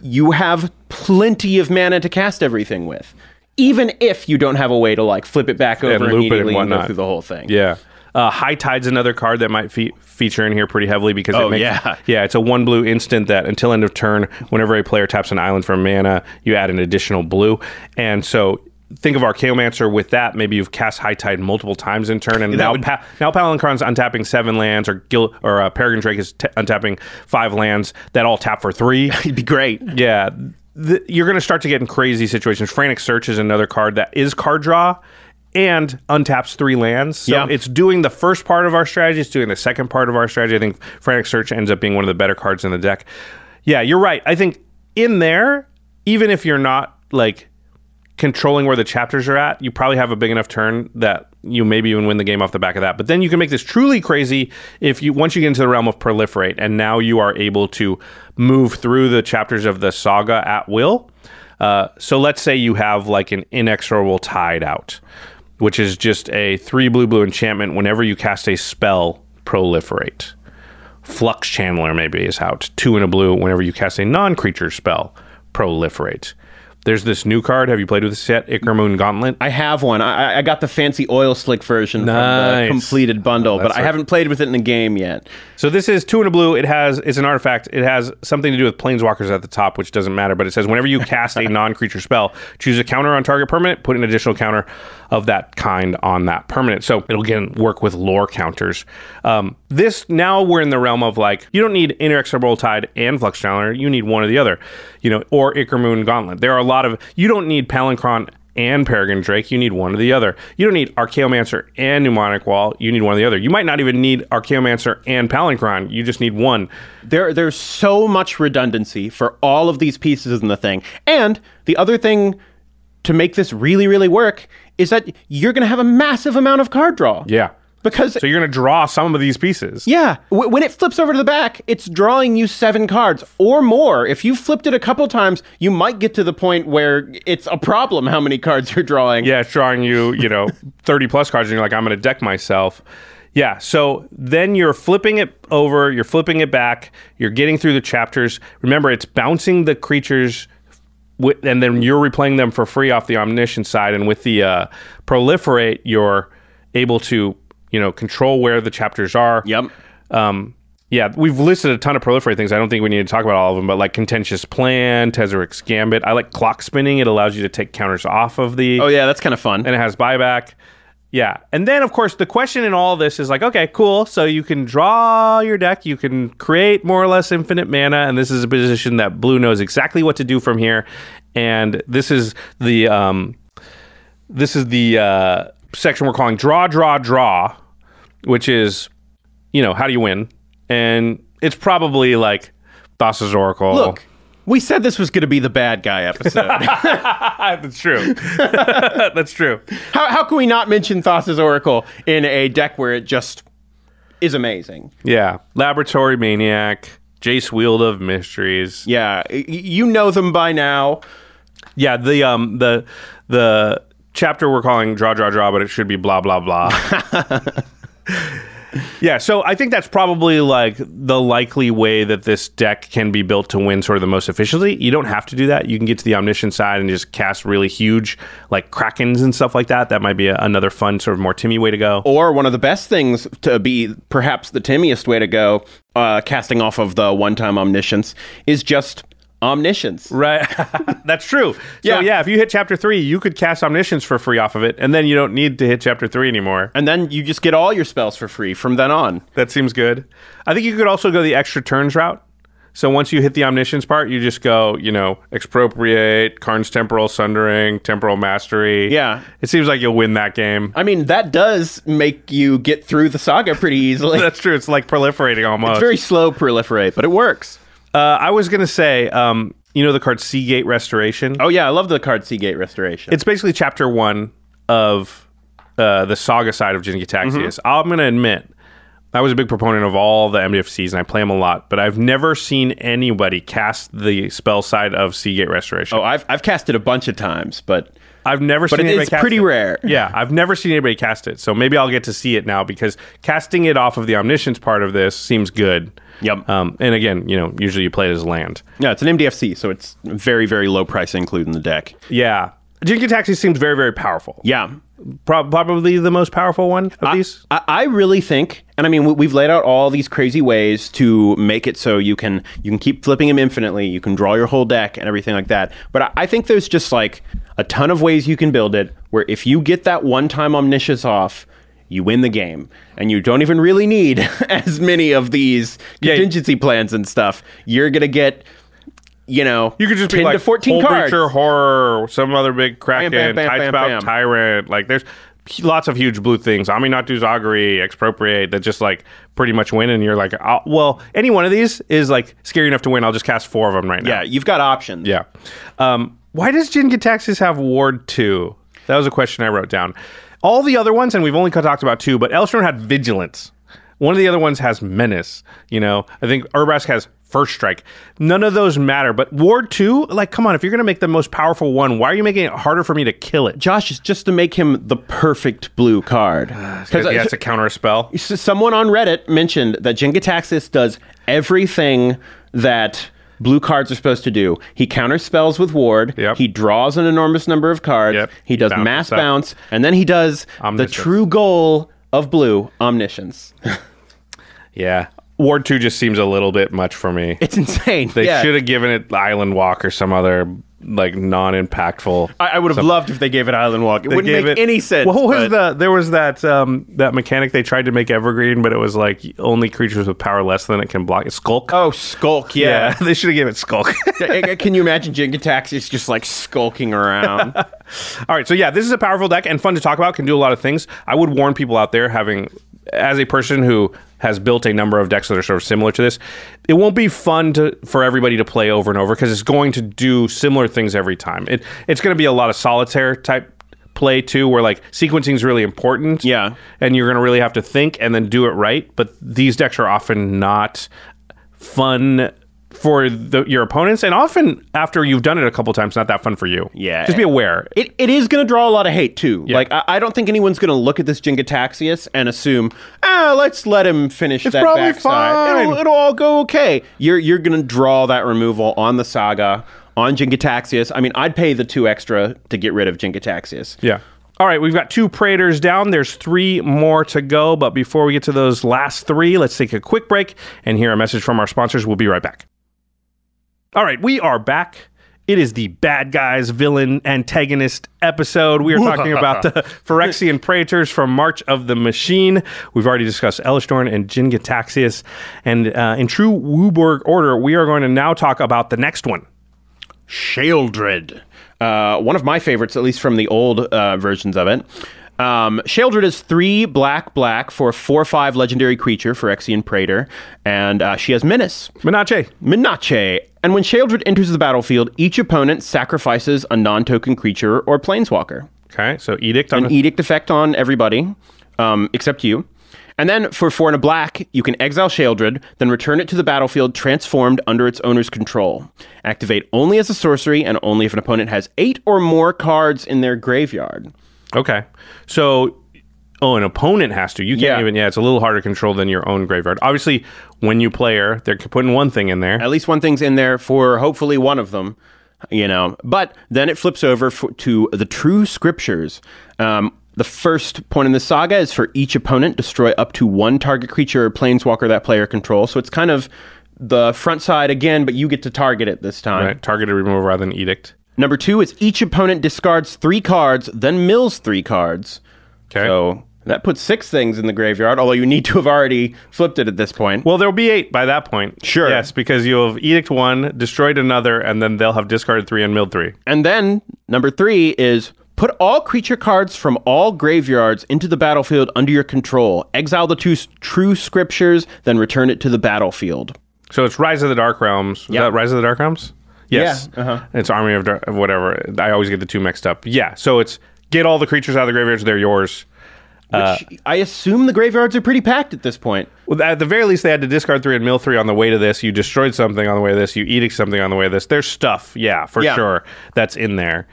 you have plenty of mana to cast everything with. Even if you don't have a way to like flip it back over And loop it and go through the whole thing. Yeah. Uh, High Tide's another card that might fe- feature in here pretty heavily because Oh, it makes, yeah. yeah, it's a one blue instant that until end of turn, whenever a player taps an island for mana, you add an additional blue, and so think of Archaeomancer with that. Maybe you've cast High Tide multiple times in turn, and now would- pa- now Palinchron's untapping seven lands, or Gil- or uh, Peregrine Drake is t- untapping five lands that all tap for three. It'd be great. Yeah, th- you're going to start to get in crazy situations. Frantic Search is another card that is card draw and untaps three lands. So Yeah. it's doing the first part of our strategy. It's doing the second part of our strategy. I think Frantic Search ends up being one of the better cards in the deck. Yeah, you're right. I think in there, even if you're not like controlling where the chapters are at, you probably have a big enough turn that you maybe even win the game off the back of that. But then you can make this truly crazy if you once you get into the realm of proliferate, and now you are able to move through the chapters of the saga at will. Uh, so let's say you have like an inexorable tide out, which is just a three blue blue enchantment. Whenever you cast a spell, proliferate. Flux Channeler maybe is out. Two in a blue whenever you cast a non creature spell, proliferate. There's this new card. Have you played with this yet? Ichor Gauntlet. I have one. I, I- I got the fancy oil slick version from the completed bundle, but that's I haven't played with it in the game yet. So this is two in a blue. It has it's an artifact. It has something to do with planeswalkers at the top, which doesn't matter. But it says whenever you cast a non-creature spell, choose a counter on target permanent, put an additional counter of that kind on that permanent. So it'll again work with lore counters. Um, this now we're in the realm of like you don't need inexorable tide and flux channeler. You need one or the other, you know, or Moon Gauntlet. There are a lot of you don't need Palinchron and Peregrine Drake, you need one or the other. You don't need Archaeomancer and Mnemonic Wall, you need one or the other. You might not even need Archaeomancer and Palinchron, you just need one. There, there's so much redundancy for all of these pieces in the thing. And the other thing to make this really, really work is that you're going to have a massive amount of card draw. Yeah. Because So you're going to draw some of these pieces. Yeah, w- when it flips over to the back, it's drawing you seven cards or more. If you flipped it a couple times, you might get to the point where it's a problem how many cards you're drawing. Yeah, it's drawing you, you know, 30 plus cards, and you're like, I'm going to deck myself. Yeah, so then you're flipping it over, you're flipping it back, you're getting through the chapters. Remember, it's bouncing the creatures, and then you're replaying them for free off the omniscient side. And with the uh, proliferate, you're able to, you know, control where the chapters are. Yep. Um, yeah, we've listed a ton of proliferate things. I don't think we need to talk about all of them, but like contentious plan, Tezzeret's gambit. I like Clockspinning. It allows you to take counters off of the Oh yeah, that's kind of fun. and it has buyback. Yeah. And then, of course, the question in all this is like, okay, cool. So you can draw your deck, you can create more or less infinite mana, and this is a position that blue knows exactly what to do from here. And this is the um, this is the uh, section we're calling draw, draw, draw, which is, you know, how do you win? And it's probably like Thassa's Oracle. Look, we said this was going to be the bad guy episode. That's true. That's true. how, how can we not mention Thassa's Oracle in a deck where it just is amazing? Yeah. Laboratory Maniac, Jace Wielder of Mysteries. Yeah, you know them by now. Yeah, the um the the chapter we're calling draw draw draw, but it should be blah blah blah. yeah, so I think that's probably like the likely way that this deck can be built to win sort of the most efficiently. You don't have to do that. You can get to the omniscient side and just cast really huge like krakens and stuff like that. That might be a, another fun sort of more Timmy way to go. Or one of the best things to be perhaps the timmiest way to go, uh, casting off of the one time omniscience, is just omniscience. Right. That's true. So Yeah. yeah, if you hit chapter three, you could cast omniscience for free off of it, and then you don't need to hit chapter three anymore. And then you just get all your spells for free from then on. That seems good. I think you could also go the extra turns route. So once you hit the omniscience part, you just go, you know, expropriate, Karn's temporal sundering, temporal mastery. Yeah. It seems like you'll win that game. I mean, that does make you get through the saga pretty easily. That's true. It's like proliferating almost. it's very slow proliferate, but it works. Uh, I was gonna say, um, you know, the card Sea Gate Restoration. Oh yeah, I love the card Sea Gate Restoration. It's basically chapter one of uh, the saga side of Jin Gitaxias. I'm going to admit, I was a big proponent of all the MDFCs and I play them a lot, but I've never seen anybody cast the spell side of Sea Gate Restoration. oh, I've I've cast it a bunch of times, but I've never but seen it- it's pretty it. rare. Yeah, I've never seen anybody cast it. So maybe I'll get to see it now because casting it off of the omniscience part of this seems good. Yep. Um, and again, you know, usually you play it as land. yeah, it's an MDFC, so it's very very low price to include in the deck. Yeah. Jin Gitaxias seems very, very powerful. Yeah, Pro- probably the most powerful one of these. I, I really think, and I mean, we- we've laid out all these crazy ways to make it so you can you can keep flipping them infinitely. You can draw your whole deck and everything like that. But I, I think there's just like a ton of ways you can build it. Where if you get that one time omniscience off. You win the game, and you don't even really need as many of these Yeah. contingency plans and stuff. You're gonna get, you know, You could just ten be like to fourteen Hull cards. Breacher, horror, some other big kraken, bam, bam, bam, bam. tyrant. Like there's lots of huge blue things. Aminatu Zagari, expropriate that just like pretty much win, and you're like, oh, well, any one of these is like scary enough to win. I'll just cast four of them right now. Yeah, you've got options. yeah. Um, why does Jin Gitaxias have Ward two? That was a question I wrote down. All the other ones, and we've only talked about two, but Elstrom had Vigilance. One of the other ones has Menace. You know, I think Urabrask has First Strike. None of those matter. But Ward 2, like, come on, if you're going to make the most powerful one, why are you making it harder for me to kill it? Josh is just to make him the perfect blue card. Because he has to counter a spell. Someone on Reddit mentioned that Jin Gitaxias does everything that blue cards are supposed to do. He counters spells with ward. Yep. He draws an enormous number of cards. Yep. He does Bounces mass up. bounce, and then he does the true goal of blue, omniscience. Yeah. Ward 2 just seems a little bit much for me. it's insane. They Yeah. should have given it Island Walk or some other, like, non impactful. I, I would have loved if they gave it Island Walk. It wouldn't make it- any sense. What was the? There was that um, that mechanic they tried to make evergreen, but it was like only creatures with power less than it can block. Skulk. Oh, Skulk, yeah. they should have given it Skulk. Can you imagine Jin Gitaxias just like skulking around? All right, so yeah, this is a powerful deck and fun to talk about. Can do a lot of things. I would warn people out there having, as a person who has built a number of decks that are sort of similar to this, it won't be fun to for everybody to play over and over because it's going to do similar things every time. It it's going to be a lot of solitaire type play too, where like sequencing is really important. Yeah. and you're going to really have to think and then do it right. But these decks are often not fun. For the, your opponents, and often after you've done it a couple times, not that fun for you. Yeah. just be aware. It, it is going to draw a lot of hate too. Yeah. Like I, I don't think anyone's going to look at this Jin Gitaxias and assume, ah, let's let him finish It's that probably backside. fine." It'll, it'll all go okay. You're you're going to draw that removal on the saga on Jin Gitaxias. I mean, I'd pay the two extra to get rid of Jin Gitaxias. Yeah. All right, we've got two Praetors down. There's three more to go. But before we get to those last three, let's take a quick break and hear a message from our sponsors. We'll be right back. All right, we are back. It is the bad guys, villain, antagonist episode. We are talking about the Phyrexian Praetors from March of the Machine. We've already discussed Elesh Norn and Jin Gitaxias. And uh, in true WUBRG order, we are going to now talk about the next one. Sheoldred. Uh, one of my favorites, at least from the old uh, versions of it. Um, Sheoldred is three black black for a four five legendary creature for Phyrexian Praetor, and uh, she has Menace. Menace. Minache. And when Sheoldred enters the battlefield, each opponent sacrifices a non token creature or planeswalker. Okay, so Edict on An edict effect on everybody, um, except you. And then for four and a black, you can exile Sheoldred, then return it to the battlefield transformed under its owner's control. Activate only as a sorcery and only if an opponent has eight or more cards in their graveyard. Okay. So, oh, an opponent has to. You can't Yeah. even, yeah, it's a little harder to control than your own graveyard. Obviously, when you play her, they're putting one thing in there. At least one thing's in there for hopefully one of them, you know. But then it flips over f- to the true scriptures. Um, the first point in the saga is for each opponent destroy up to one target creature or planeswalker that player controls. So it's kind of the front side again, but you get to target it this time. Right? Targeted removal rather than Edict. Number two is each opponent discards three cards, then mills three cards. Okay. So that puts six things in the graveyard, although you need to have already flipped it at this point. Well, there'll be eight by that point. Sure. Yes, because you'll have Edict one, destroyed another, and then they'll have discarded three and milled three. And then number three is put all creature cards from all graveyards into the battlefield under your control. Exile the two s- true scriptures, then return it to the battlefield. So it's Rise of the Dark Realms. Is Yeah. that Rise of the Dark Realms? Yes. Yeah, uh-huh. It's Army of Dark, whatever. I always get the two mixed up. Yeah. So it's get all the creatures out of the graveyards. They're yours. Which I assume the graveyards are pretty packed at this point. Well, at the very least, they had to discard three and mill three on the way to this. You destroyed something on the way to this. You edict something on the way to this. There's stuff, yeah, for Yeah. sure, that's in there.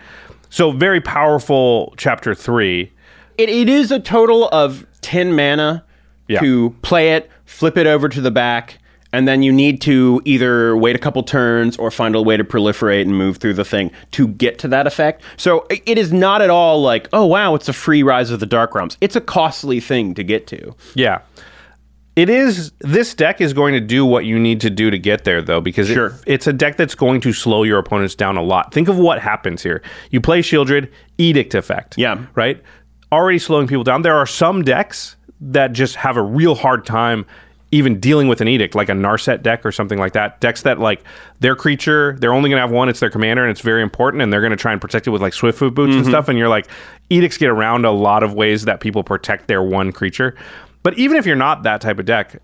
So very powerful chapter three. It, it is a total of 10 mana Yeah. to play it, flip it over to the back, and then you need to either wait a couple turns or find a way to proliferate and move through the thing to get to that effect. So it is not at all like, oh wow, it's a free Rise of the Dark Realms. It's a costly thing to get to. Yeah. It is this deck is going to do what you need to do to get there though because it- it's a deck that's going to slow your opponents down a lot. Think of what happens here. You play Sheoldred, Edict effect. Yeah. Right? Already slowing people down. There are some decks that just have a real hard time even dealing with an edict, like a Narset deck or something like that. Decks that like their creature, they're only gonna have one, it's their commander, and it's very important, and they're gonna try and protect it with like Swiftfoot boots and stuff. And you're like, edicts get around a lot of ways that people protect their one creature. But even if you're not that type of deck,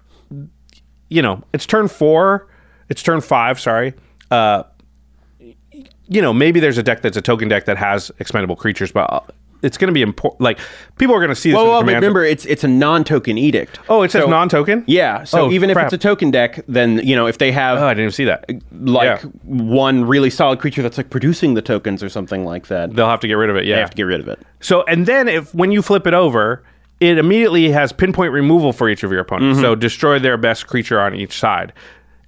you know, it's turn four, it's turn five, sorry. Uh, you know, maybe there's a deck that's a token deck that has expendable creatures, but uh, it's going to be important. Like people are going to see this. Well, well remember, it's it's a non-token edict. Oh, it says So- non-token. Yeah. So Oh, even if it's a token deck, then you know if they have Oh, I didn't even see that. like Yeah. one really solid creature that's like producing the tokens or something like that, They'll have to get rid of it. Yeah. they have to get rid of it. So, and then if when you flip it over, it immediately has pinpoint removal for each of your opponents. Mm-hmm. So destroy their best creature on each side.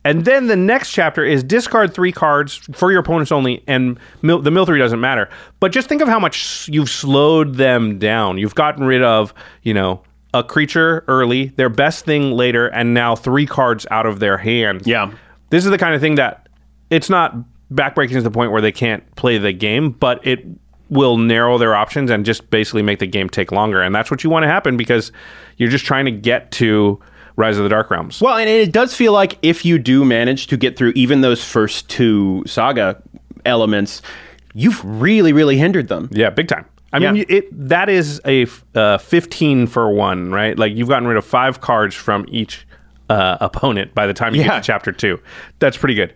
And then the next chapter is discard three cards for your opponents only, and mil- the mill three doesn't matter. But just think of how much you've slowed them down. You've gotten rid of, you know, a creature early, their best thing later, and now three cards out of their hand. Yeah. This is the kind of thing that it's not backbreaking to the point where they can't play the game, but it will narrow their options and just basically make the game take longer. And that's what you want to happen because you're just trying to get to Rise of the Dark Realms. Well, and it does feel like if you do manage to get through even those first two saga elements, you've really, really hindered them. Yeah, big time. I mean, Yeah. it that is a uh, 15 for one, right? Like you've gotten rid of five cards from each uh, opponent by the time you Yeah. get to chapter two. That's pretty good.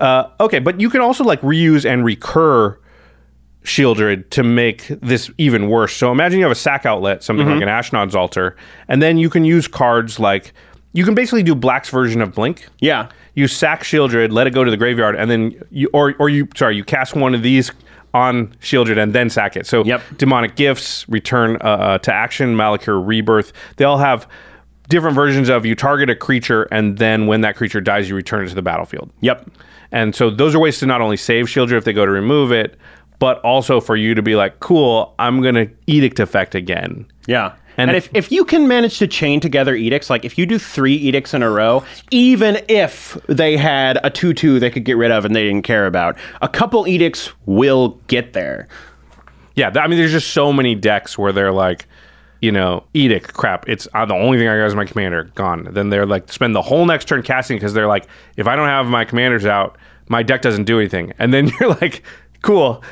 Uh, okay, but you can also like reuse and recur Sheoldred to make this even worse. So imagine you have a sack outlet, something Mm-hmm. like an Ashnod's Altar, and then you can use cards like you can basically do Black's version of Blink. Yeah. You sack Sheoldred, let it go to the graveyard, and then you or or you sorry, you cast one of these on Sheoldred and then sack it. So Yep. demonic gifts, return uh, uh, to action, Malakir rebirth. They all have different versions of you target a creature and then when that creature dies, you return it to the battlefield. Yep. And so those are ways to not only save Sheoldred if they go to remove it, but also for you to be like, cool, I'm gonna edict effect again. Yeah. And, if, if you can manage to chain together edicts, like if you do three edicts in a row, even if they had a 2 2 they could get rid of and they didn't care about, a couple edicts will get there. Yeah, I mean, there's just so many decks where they're like, you know, edict crap. It's uh, the only thing I got is my commander gone. Then they're like spend the whole next turn casting because they're like, if I don't have my commanders out, my deck doesn't do anything. And then you're like, cool,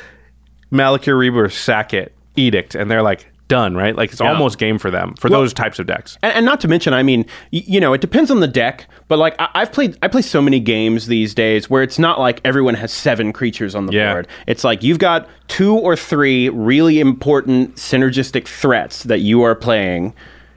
Malakir Rebirth, sack it, edict, and they're like done, right? Like it's almost game for them for those types of decks. And, and not to mention, I mean, y- you know, it depends on the deck. But like, I, I've played, I play so many games these days where it's not like everyone has seven creatures on the Yeah. board. It's like you've got two or three really important synergistic threats that you are playing.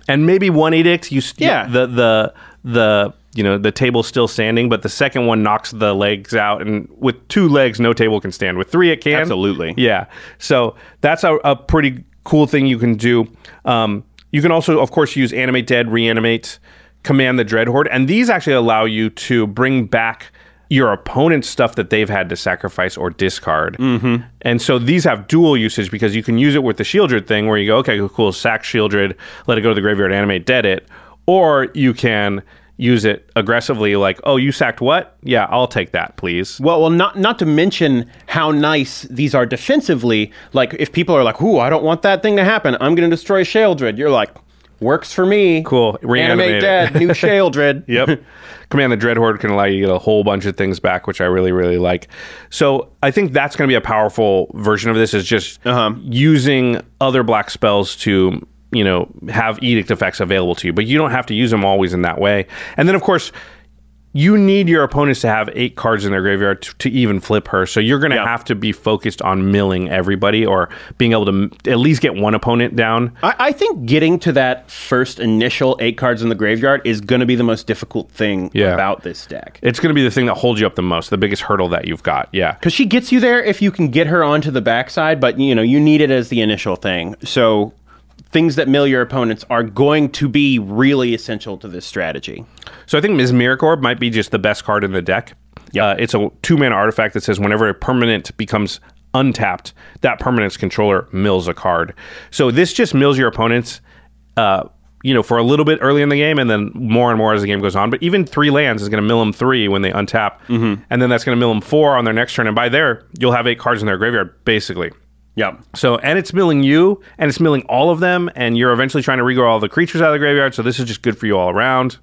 and maybe one edict you st- Yeah. the the the you know the table's still standing but the second one knocks the legs out and with two legs no table can stand with three it can Absolutely. yeah so that's a, a pretty cool thing you can do um, you can also of course use animate dead reanimate command the dread horde and these actually allow you to bring back your opponent's stuff that they've had to sacrifice or discard. Mm-hmm. And so these have dual usage because you can use it with the Sheoldred thing where you go, okay, cool, sack Sheoldred, let it go to the graveyard, animate, dead it. Or you can use it aggressively, like, oh, you sacked what? Yeah, I'll take that, please. Well, well, not not to mention how nice these are defensively. Like, if people are like, "Ooh, I don't want that thing to happen. I'm going to destroy Sheoldred," you're like, "Works for me." Cool. Reanimate dead. New Sheoldred. Yep. Command the Dread Horde can allow you to get a whole bunch of things back, which I really, really like. So I think that's going to be a powerful version of this is just uh-huh. using other black spells to, you know, have edict effects available to you. But you don't have to use them always in that way. And then, of course, you need your opponents to have eight cards in their graveyard to, to even flip her. So you're going to Yeah. have to be focused on milling everybody or being able to m- at least get one opponent down. I, I think getting to that first initial eight cards in the graveyard is going to be the most difficult thing Yeah. about this deck. It's going to be the thing that holds you up the most, the biggest hurdle that you've got. Yeah. Because she gets you there if you can get her onto the backside, but you know you need it as the initial thing. So things that mill your opponents are going to be really essential to this strategy. So I think Mesmeric Orb might be just the best card in the deck. Uh, it's a two mana artifact that says whenever a permanent becomes untapped, that permanent's controller mills a card. So this just mills your opponents, uh, you know, for a little bit early in the game, and then more and more as the game goes on. But even three lands is going to mill them three when they untap, and then that's going to mill them four on their next turn. And by there, you'll have eight cards in their graveyard, basically. Yeah. So, and it's milling you, and it's milling all of them, and you're eventually trying to regrow all the creatures out of the graveyard. So this is just good for you all around.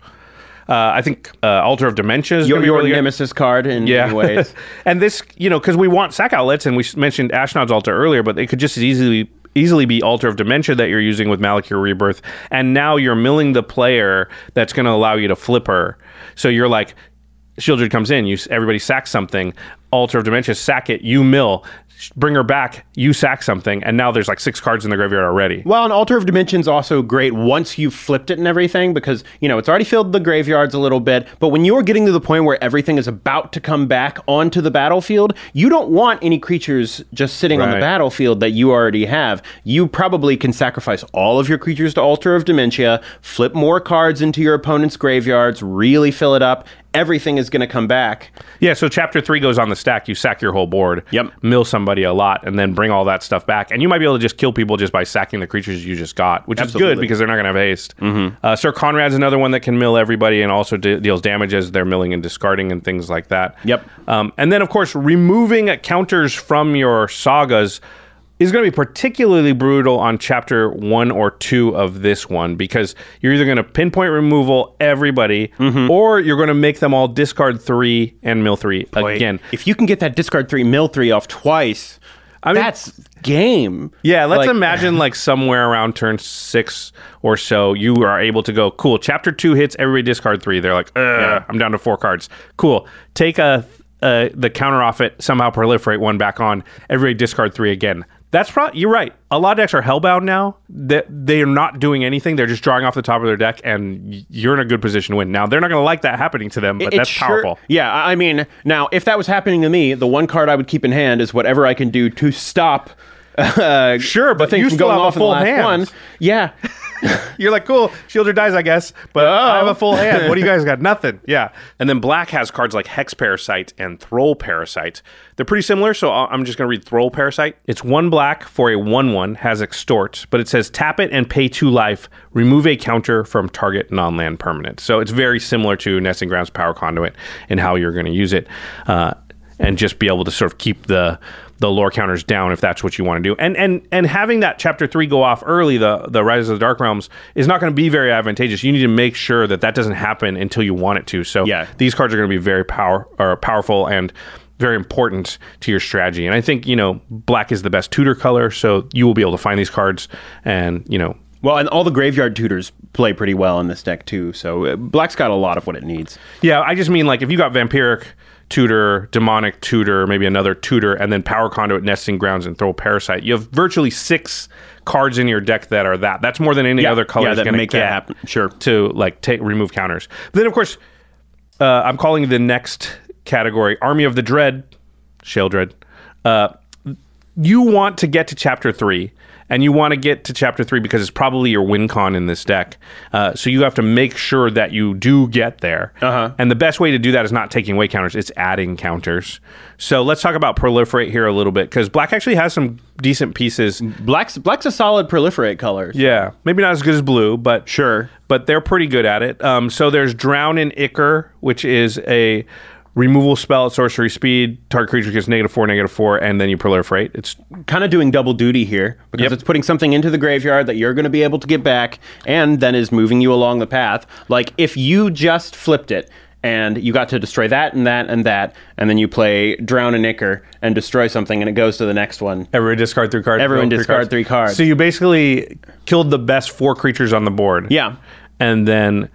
Uh, I think uh, Altar of Dementia is Your, your really good. nemesis card in Yeah. many ways. and this, you know, because we want sack outlets, and we mentioned Ashnod's Altar earlier, but it could just as easily easily be Altar of Dementia that you're using with Malakir Rebirth, and now you're milling the player that's going to allow you to flip her. So you're like, Sheoldred comes in, you everybody sacks something, Altar of Dementia, sack it, you mill, bring her back, you sack something, and now there's like six cards in the graveyard already. Well, an Altar of Dementia's also great once you've flipped it and everything because, you know, it's already filled the graveyards a little bit. But when you're getting to the point where everything is about to come back onto the battlefield, you don't want any creatures just sitting on the battlefield that you already have. You probably can sacrifice all of your creatures to Altar of Dementia, flip more cards into your opponent's graveyards, really fill it up. Everything is going to come back. Yeah, so chapter three goes on the stack. You sack your whole board. Yep. Mill somebody a lot, and then bring all that stuff back. And you might be able to just kill people just by sacking the creatures you just got, which is good because they're not going to have haste. Mm-hmm. Uh, Syr Konrad's another one that can mill everybody and also de- deals damage as they're milling and discarding and things like that. Yep. Um, and then, of course, removing counters from your sagas is going to be particularly brutal on chapter one or two of this one because you're either going to pinpoint removal everybody Mm-hmm. or you're going to make them all discard three and mill three again. If you can get that discard three, mill three off twice, I mean- that's game. Yeah, let's Like- imagine like somewhere around turn six or so, you are able to go, cool, chapter two hits, everybody discard three. They're like, Ugh, I'm down to four cards. Cool. Take a uh, the counter off it, somehow proliferate one back on, everybody discard three again. That's probably you're right. A lot of decks are hellbent now. That they are not doing anything. They're just drawing off the top of their deck, and you're in a good position to win. Now they're not going to like that happening to them, but It that's sure- powerful. Yeah, I mean, now if that was happening to me, the one card I would keep in hand is whatever I can do to stop. Uh, Sure, but you still going have a off the full hand. one. Yeah, You're like, cool, shield or dies, I guess, but I have a full hand. What do you guys got? Nothing. Yeah. And then black has cards like Hex Parasite and Thrull Parasite. They're pretty similar, so I'm just going to read Thrull Parasite. It's one black for a 1 1, has Extort, but it says tap it and pay two life, remove a counter from target non land permanent. So it's very similar to Nesting Grounds Power Conduit and how you're going to use it. Uh, and just be able to sort of keep the the lore counters down if that's what you want to do. And and and having that chapter three go off early, the the Rise of the Dark Realms is not going to be very advantageous. You need to make sure that that doesn't happen until you want it to. So Yeah. these cards are going to be very power or powerful and very important to your strategy. And I think you know black is the best tutor color, so you will be able to find these cards and you know. Well, and all the graveyard tutors play pretty well in this deck too. So uh, black's got a lot of what it needs. Yeah, I just mean like if you got vampiric tutor, demonic tutor, maybe another tutor, and then power conduit, nesting grounds, and Thrull parasite. You have virtually six cards in your deck that are that. That's more than any Yeah, other color yeah, is that going to make that happen. Sure. To like take remove counters. But then of course, uh, I'm calling the next category Army of the Dread, Shale Dread. Uh, you want to get to chapter three, and you want to get to chapter three because it's probably your win con in this deck. Uh, so you have to make sure that you do get there. Uh-huh. And the best way to do that is not taking away counters; it's adding counters. So let's talk about proliferate here a little bit because black actually has some decent pieces. Black's black's a solid proliferate color. Yeah, maybe not as good as blue, but Sure. but they're pretty good at it. Um, so there's Drown in Ichor, which is a removal spell at sorcery speed. Target creature gets negative four, negative four, and then you proliferate. It's Kind of doing double duty here because Yep. it's putting something into the graveyard that you're going to be able to get back and then is moving you along the path. Like if you just flipped it and you got to destroy that and that and that, and then you play Drown a Ichor and destroy something and it goes to the next one. everyone discard three cards. Everyone discard three cards. So you basically killed the best four creatures on the board. Yeah. and then.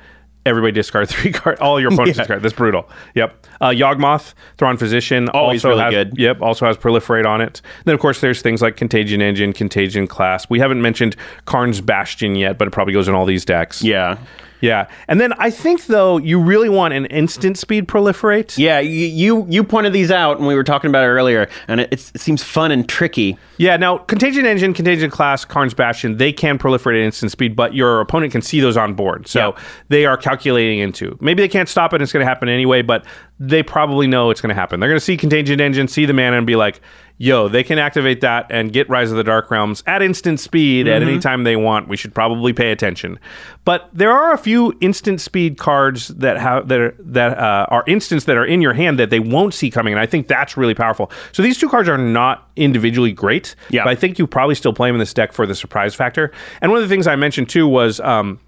Everybody discard three cards. All your opponents Yeah. discard. That's brutal. Yep. Uh, Yawgmoth, Thran Physician, Always also really has, good. Yep. Also has proliferate on it. And Then of course there's things like Contagion Engine, Contagion Class. We haven't mentioned Karn's Bastion yet, but it probably goes in all these decks. Yeah. Yeah. And then I think though you really want an instant speed proliferate. Yeah, you, you you pointed these out and we were talking about it earlier, and it, it seems fun and tricky. Yeah, now Contagion Engine, Contagion Class, Karn's Bastion, they can proliferate at instant speed, but your opponent can see those on board. So Yeah. they are calculating into. Maybe they can't stop it, it's going to happen anyway, but they probably know it's going to happen. They're going to see Contagion Engine, see the mana, and be like, yo, they can activate that and get Rise of the Dark Realms at instant speed at any time they want. We should probably pay attention. But there are a few instant speed cards that have that are, that uh, are instants that are in your hand that they won't see coming, and I think that's really powerful. So these two cards are not individually great, Yeah. but I think you probably still play them in this deck for the surprise factor. And one of the things I mentioned too was um,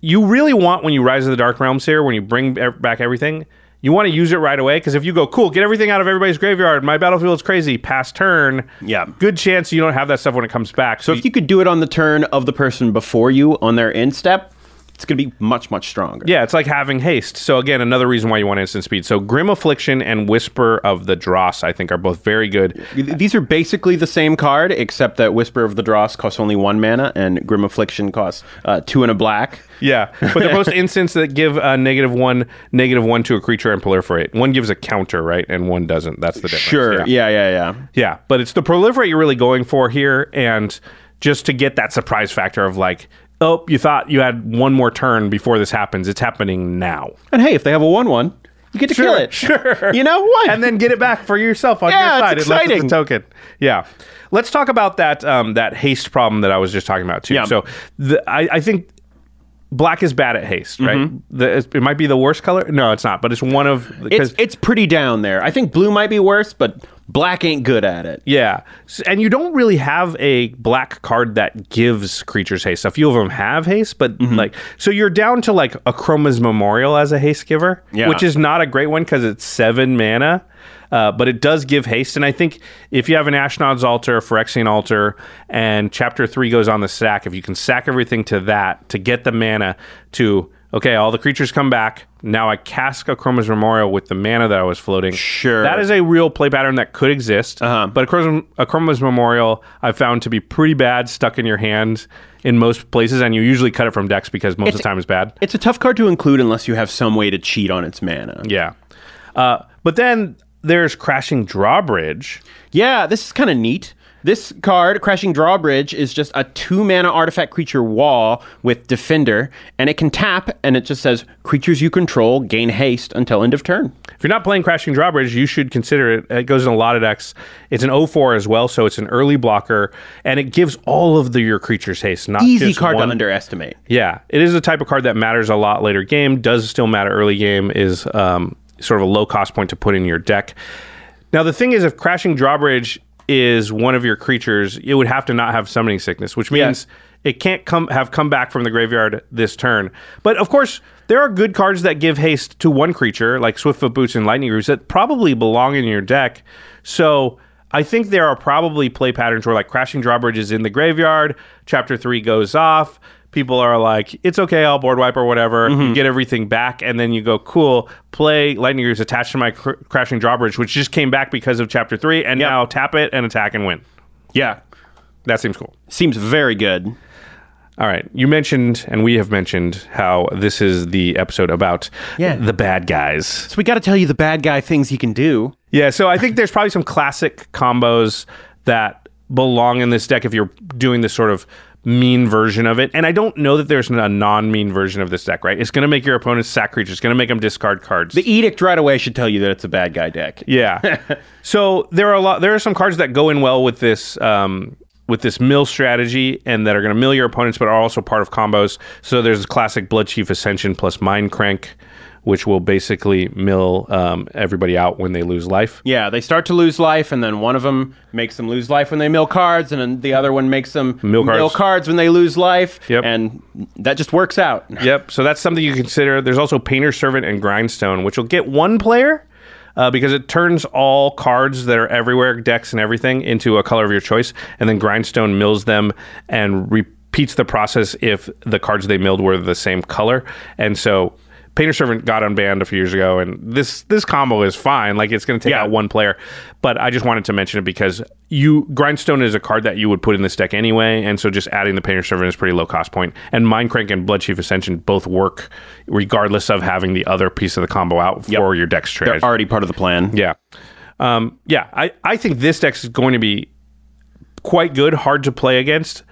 you really want when you rise of the dark realms here, when you bring back everything, you want to use it right away because if you go, cool, get everything out of everybody's graveyard, my battlefield is crazy, pass turn, Yeah. good chance you don't have that stuff when it comes back. So if you could do it on the turn of the person before you on their end step, it's going to be much much stronger. Yeah, it's like having haste. So again, another reason why you want instant speed. So Grim Affliction and Whisper of the Dross, I think, are both very good. These are basically the same card, except that Whisper of the Dross costs only one mana, and Grim Affliction costs uh, two and a black. Yeah, but they're both instants that give a negative one, negative one to a creature and proliferate. One gives a counter, right, and one doesn't. That's the difference. Sure. Yeah, yeah, yeah. Yeah, but it's the proliferate you're really going for here, and just to get that surprise factor of like, oh, you thought you had one more turn before this happens. It's happening now. And hey, if they have a one-one, you get to kill it. Sure. You know what? and then get it back for yourself on Yeah, your it's side. It's exciting. a token. Yeah. Let's talk about that um, that haste problem that I was just talking about too. Yeah. So the, I, I think black is bad at haste, right? Mm-hmm. The, it might be the worst color. No, it's not, but it's one of it's because it's pretty down there. I think blue might be worse, but black ain't good at it. Yeah, and you don't really have a black card that gives creatures haste. A few of them have haste, but Mm-hmm. like, so you're down to like a Chroma's Memorial as a haste giver, Yeah. which is not a great one because it's seven mana. Uh, but it does give haste, and I think if you have an Ashnod's Altar, a Phyrexian Altar, and Chapter Three goes on the sack, if you can sack everything to that to get the mana to okay, all the creatures come back. Now I cast a Chroma's Memorial with the mana that I was floating. Sure. that is a real play pattern that could exist. Uh-huh. But a Chroma's, a Chroma's Memorial I've found to be pretty bad stuck in your hand in most places, and you usually cut it from decks because most of the time it's bad. It's a tough card to include unless you have some way to cheat on its mana. Yeah. Uh, but then there's Crashing Drawbridge. Yeah, this is kind of neat. This card, Crashing Drawbridge, is just a two mana artifact creature wall with Defender, and it can tap, and it just says creatures you control gain haste until end of turn. If you're not playing Crashing Drawbridge, you should consider it. It goes in a lot of decks. It's an 04 as well, so it's an early blocker, and it gives all of the, your creatures haste. Not Easy just card one. to underestimate. Yeah, it is a type of card that matters a lot later game. Does still matter early game. Is um, sort of a low cost point to put in your deck. Now the thing is, if Crashing Drawbridge is one of your creatures, it would have to not have summoning sickness, which means it can't come have come back from the graveyard this turn. But of course, there are good cards that give haste to one creature, like Swiftfoot Boots and Lightning Roots, that probably belong in your deck. So I think there are probably play patterns where like Crashing Drawbridge is in the graveyard, Chapter Three goes off. People are like, it's okay, I'll board wipe or whatever. You mm-hmm. get everything back, and then you go, cool, play Lightning Roots attached to my cr- Crashing Drawbridge, which just came back because of Chapter 3, and now tap it and attack and win. Yeah. That seems cool. Seems very good. All right. You mentioned, and we have mentioned, how this is the episode about Yeah. the bad guys. So we got to tell you the bad guy things he can do. Yeah, so I think there's probably some classic combos that belong in this deck if you're doing this sort of mean version of it. And I don't know that there's a non-mean version of this deck, right? It's going to make your opponents sack creatures. It's going to make them discard cards. The edict right away should tell you that it's a bad guy deck. Yeah. so there are a lot. There are some cards that go in well with this. Um, with this mill strategy, and that are going to mill your opponents, but are also part of combos. So there's a classic Bloodchief Ascension plus Mindcrank, which will basically mill um, everybody out when they lose life. Yeah, they start to lose life, and then one of them makes them lose life when they mill cards, and then the other one makes them Mill cards. cards when they lose life. Yep. And that just works out. Yep. So that's something you consider. There's also Painter Servant and Grindstone, which will get one player uh, because it turns all cards that are everywhere, decks and everything, into a color of your choice, and then Grindstone mills them and repeats the process if the cards they milled were the same color. And so. Painter Servant got unbanned a few years ago, and this this combo is fine. Like it's going to take Yeah. out one player, but I just wanted to mention it because you Grindstone is a card that you would put in this deck anyway, and so just adding the Painter Servant is pretty low cost point. And Mindcrank and Bloodchief Ascension both work regardless of having the other piece of the combo out for your deck's They're already part of the plan. yeah, um, yeah. I I think this deck is going to be quite good, hard to play against,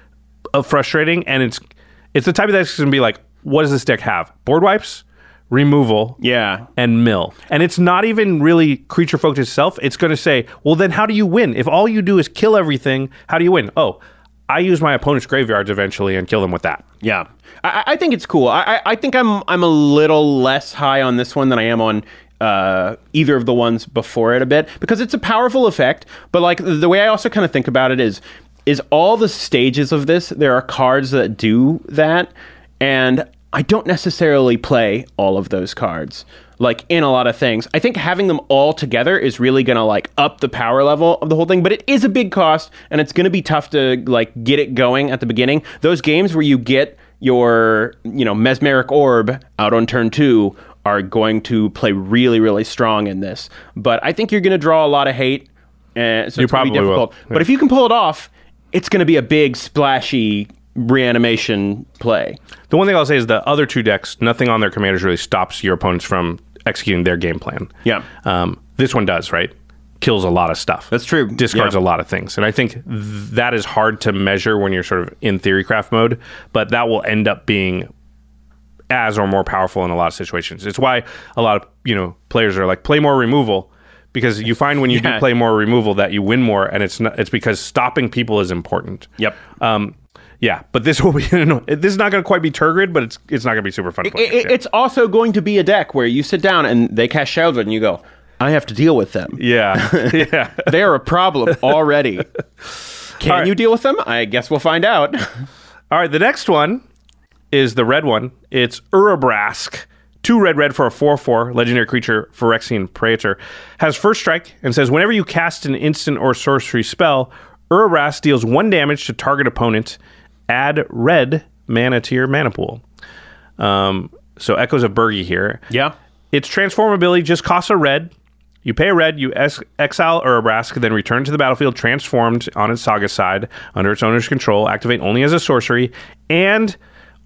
uh, frustrating, and it's it's the type of deck that's going to be like, what does this deck have? Board wipes, removal, Yeah. and mill. And it's not even really creature focused itself. It's going to say, well, then how do you win? If all you do is kill everything, how do you win? Oh, I use my opponent's graveyards eventually and kill them with that. Yeah, I, I think it's cool. I, I, think I'm I'm a little less high on this one than I am on uh, either of the ones before it a bit because it's a powerful effect. But like the way I also kind of think about it is is all the stages of this. There are cards that do that, and I don't necessarily play all of those cards. Like in a lot of things, I think having them all together is really gonna like up the power level of the whole thing. But it is a big cost, and it's gonna be tough to like get it going at the beginning. Those games where you get your you know mesmeric orb out on turn two are going to play really really strong in this. But I think you're gonna draw a lot of hate, and so You it's probably will. difficult. But if you can pull it off, it's gonna be a big splashy reanimation play. The one thing I'll say is the other two decks, nothing on their commanders really stops your opponents from executing their game plan. Yeah. Um, this one does, right? Kills a lot of stuff. That's true. Discards Yeah. a lot of things. And I think th- that is hard to measure when you're sort of in theory craft mode, but that will end up being as or more powerful in a lot of situations. It's why a lot of, you know, players are like play more removal because you find when you Yeah. do play more removal that you win more and it's not, it's because stopping people is important. Yep. Um yeah, but this will be this is not going to quite be Tergrid, but it's it's not going to be super fun. It- it- it's also going to be a deck where you sit down and they cast Sheoldred and you go, I have to deal with them. yeah. yeah. They are a problem already. Can right. you deal with them? I guess we'll find out. All right, the next one is the red one. It's Urabrask. Two red red for a 4 4 legendary creature, Phyrexian Praetor. Has first strike and says whenever you cast an instant or sorcery spell, Urabrask deals one damage to target opponent. Add red mana to your mana pool. Um, so Echoes of Birgi here. yeah. Its transformability just costs a red. You pay a red, you es- exile Urabrask, then return to the battlefield transformed on its saga side under its owner's control. Activate only as a sorcery, and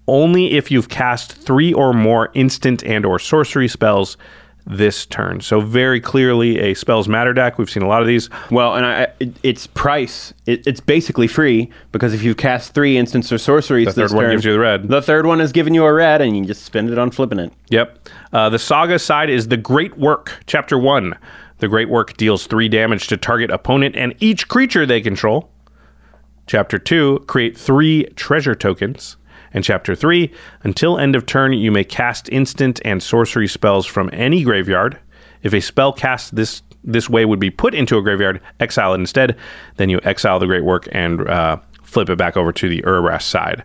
only if you've cast three or more instant and or sorcery spells this turn. So very clearly a spells matter deck. We've seen a lot of these. Well, and I, it, its price, it, it's basically free because if you cast three instants or sorceries, The third one turn, gives you the red. The third one is giving you a red, and you just spend it on flipping it. Yep. Uh, the saga side is the Great Work, Chapter 1. The Great Work deals 3 damage to target opponent and each creature they control. Chapter 2, create 3 treasure tokens. And Chapter 3, until end of turn, you may cast instant and sorcery spells from any graveyard. If a spell cast this this way would be put into a graveyard, exile it instead. Then you exile the Great Work and uh, flip it back over to the Urabrask side.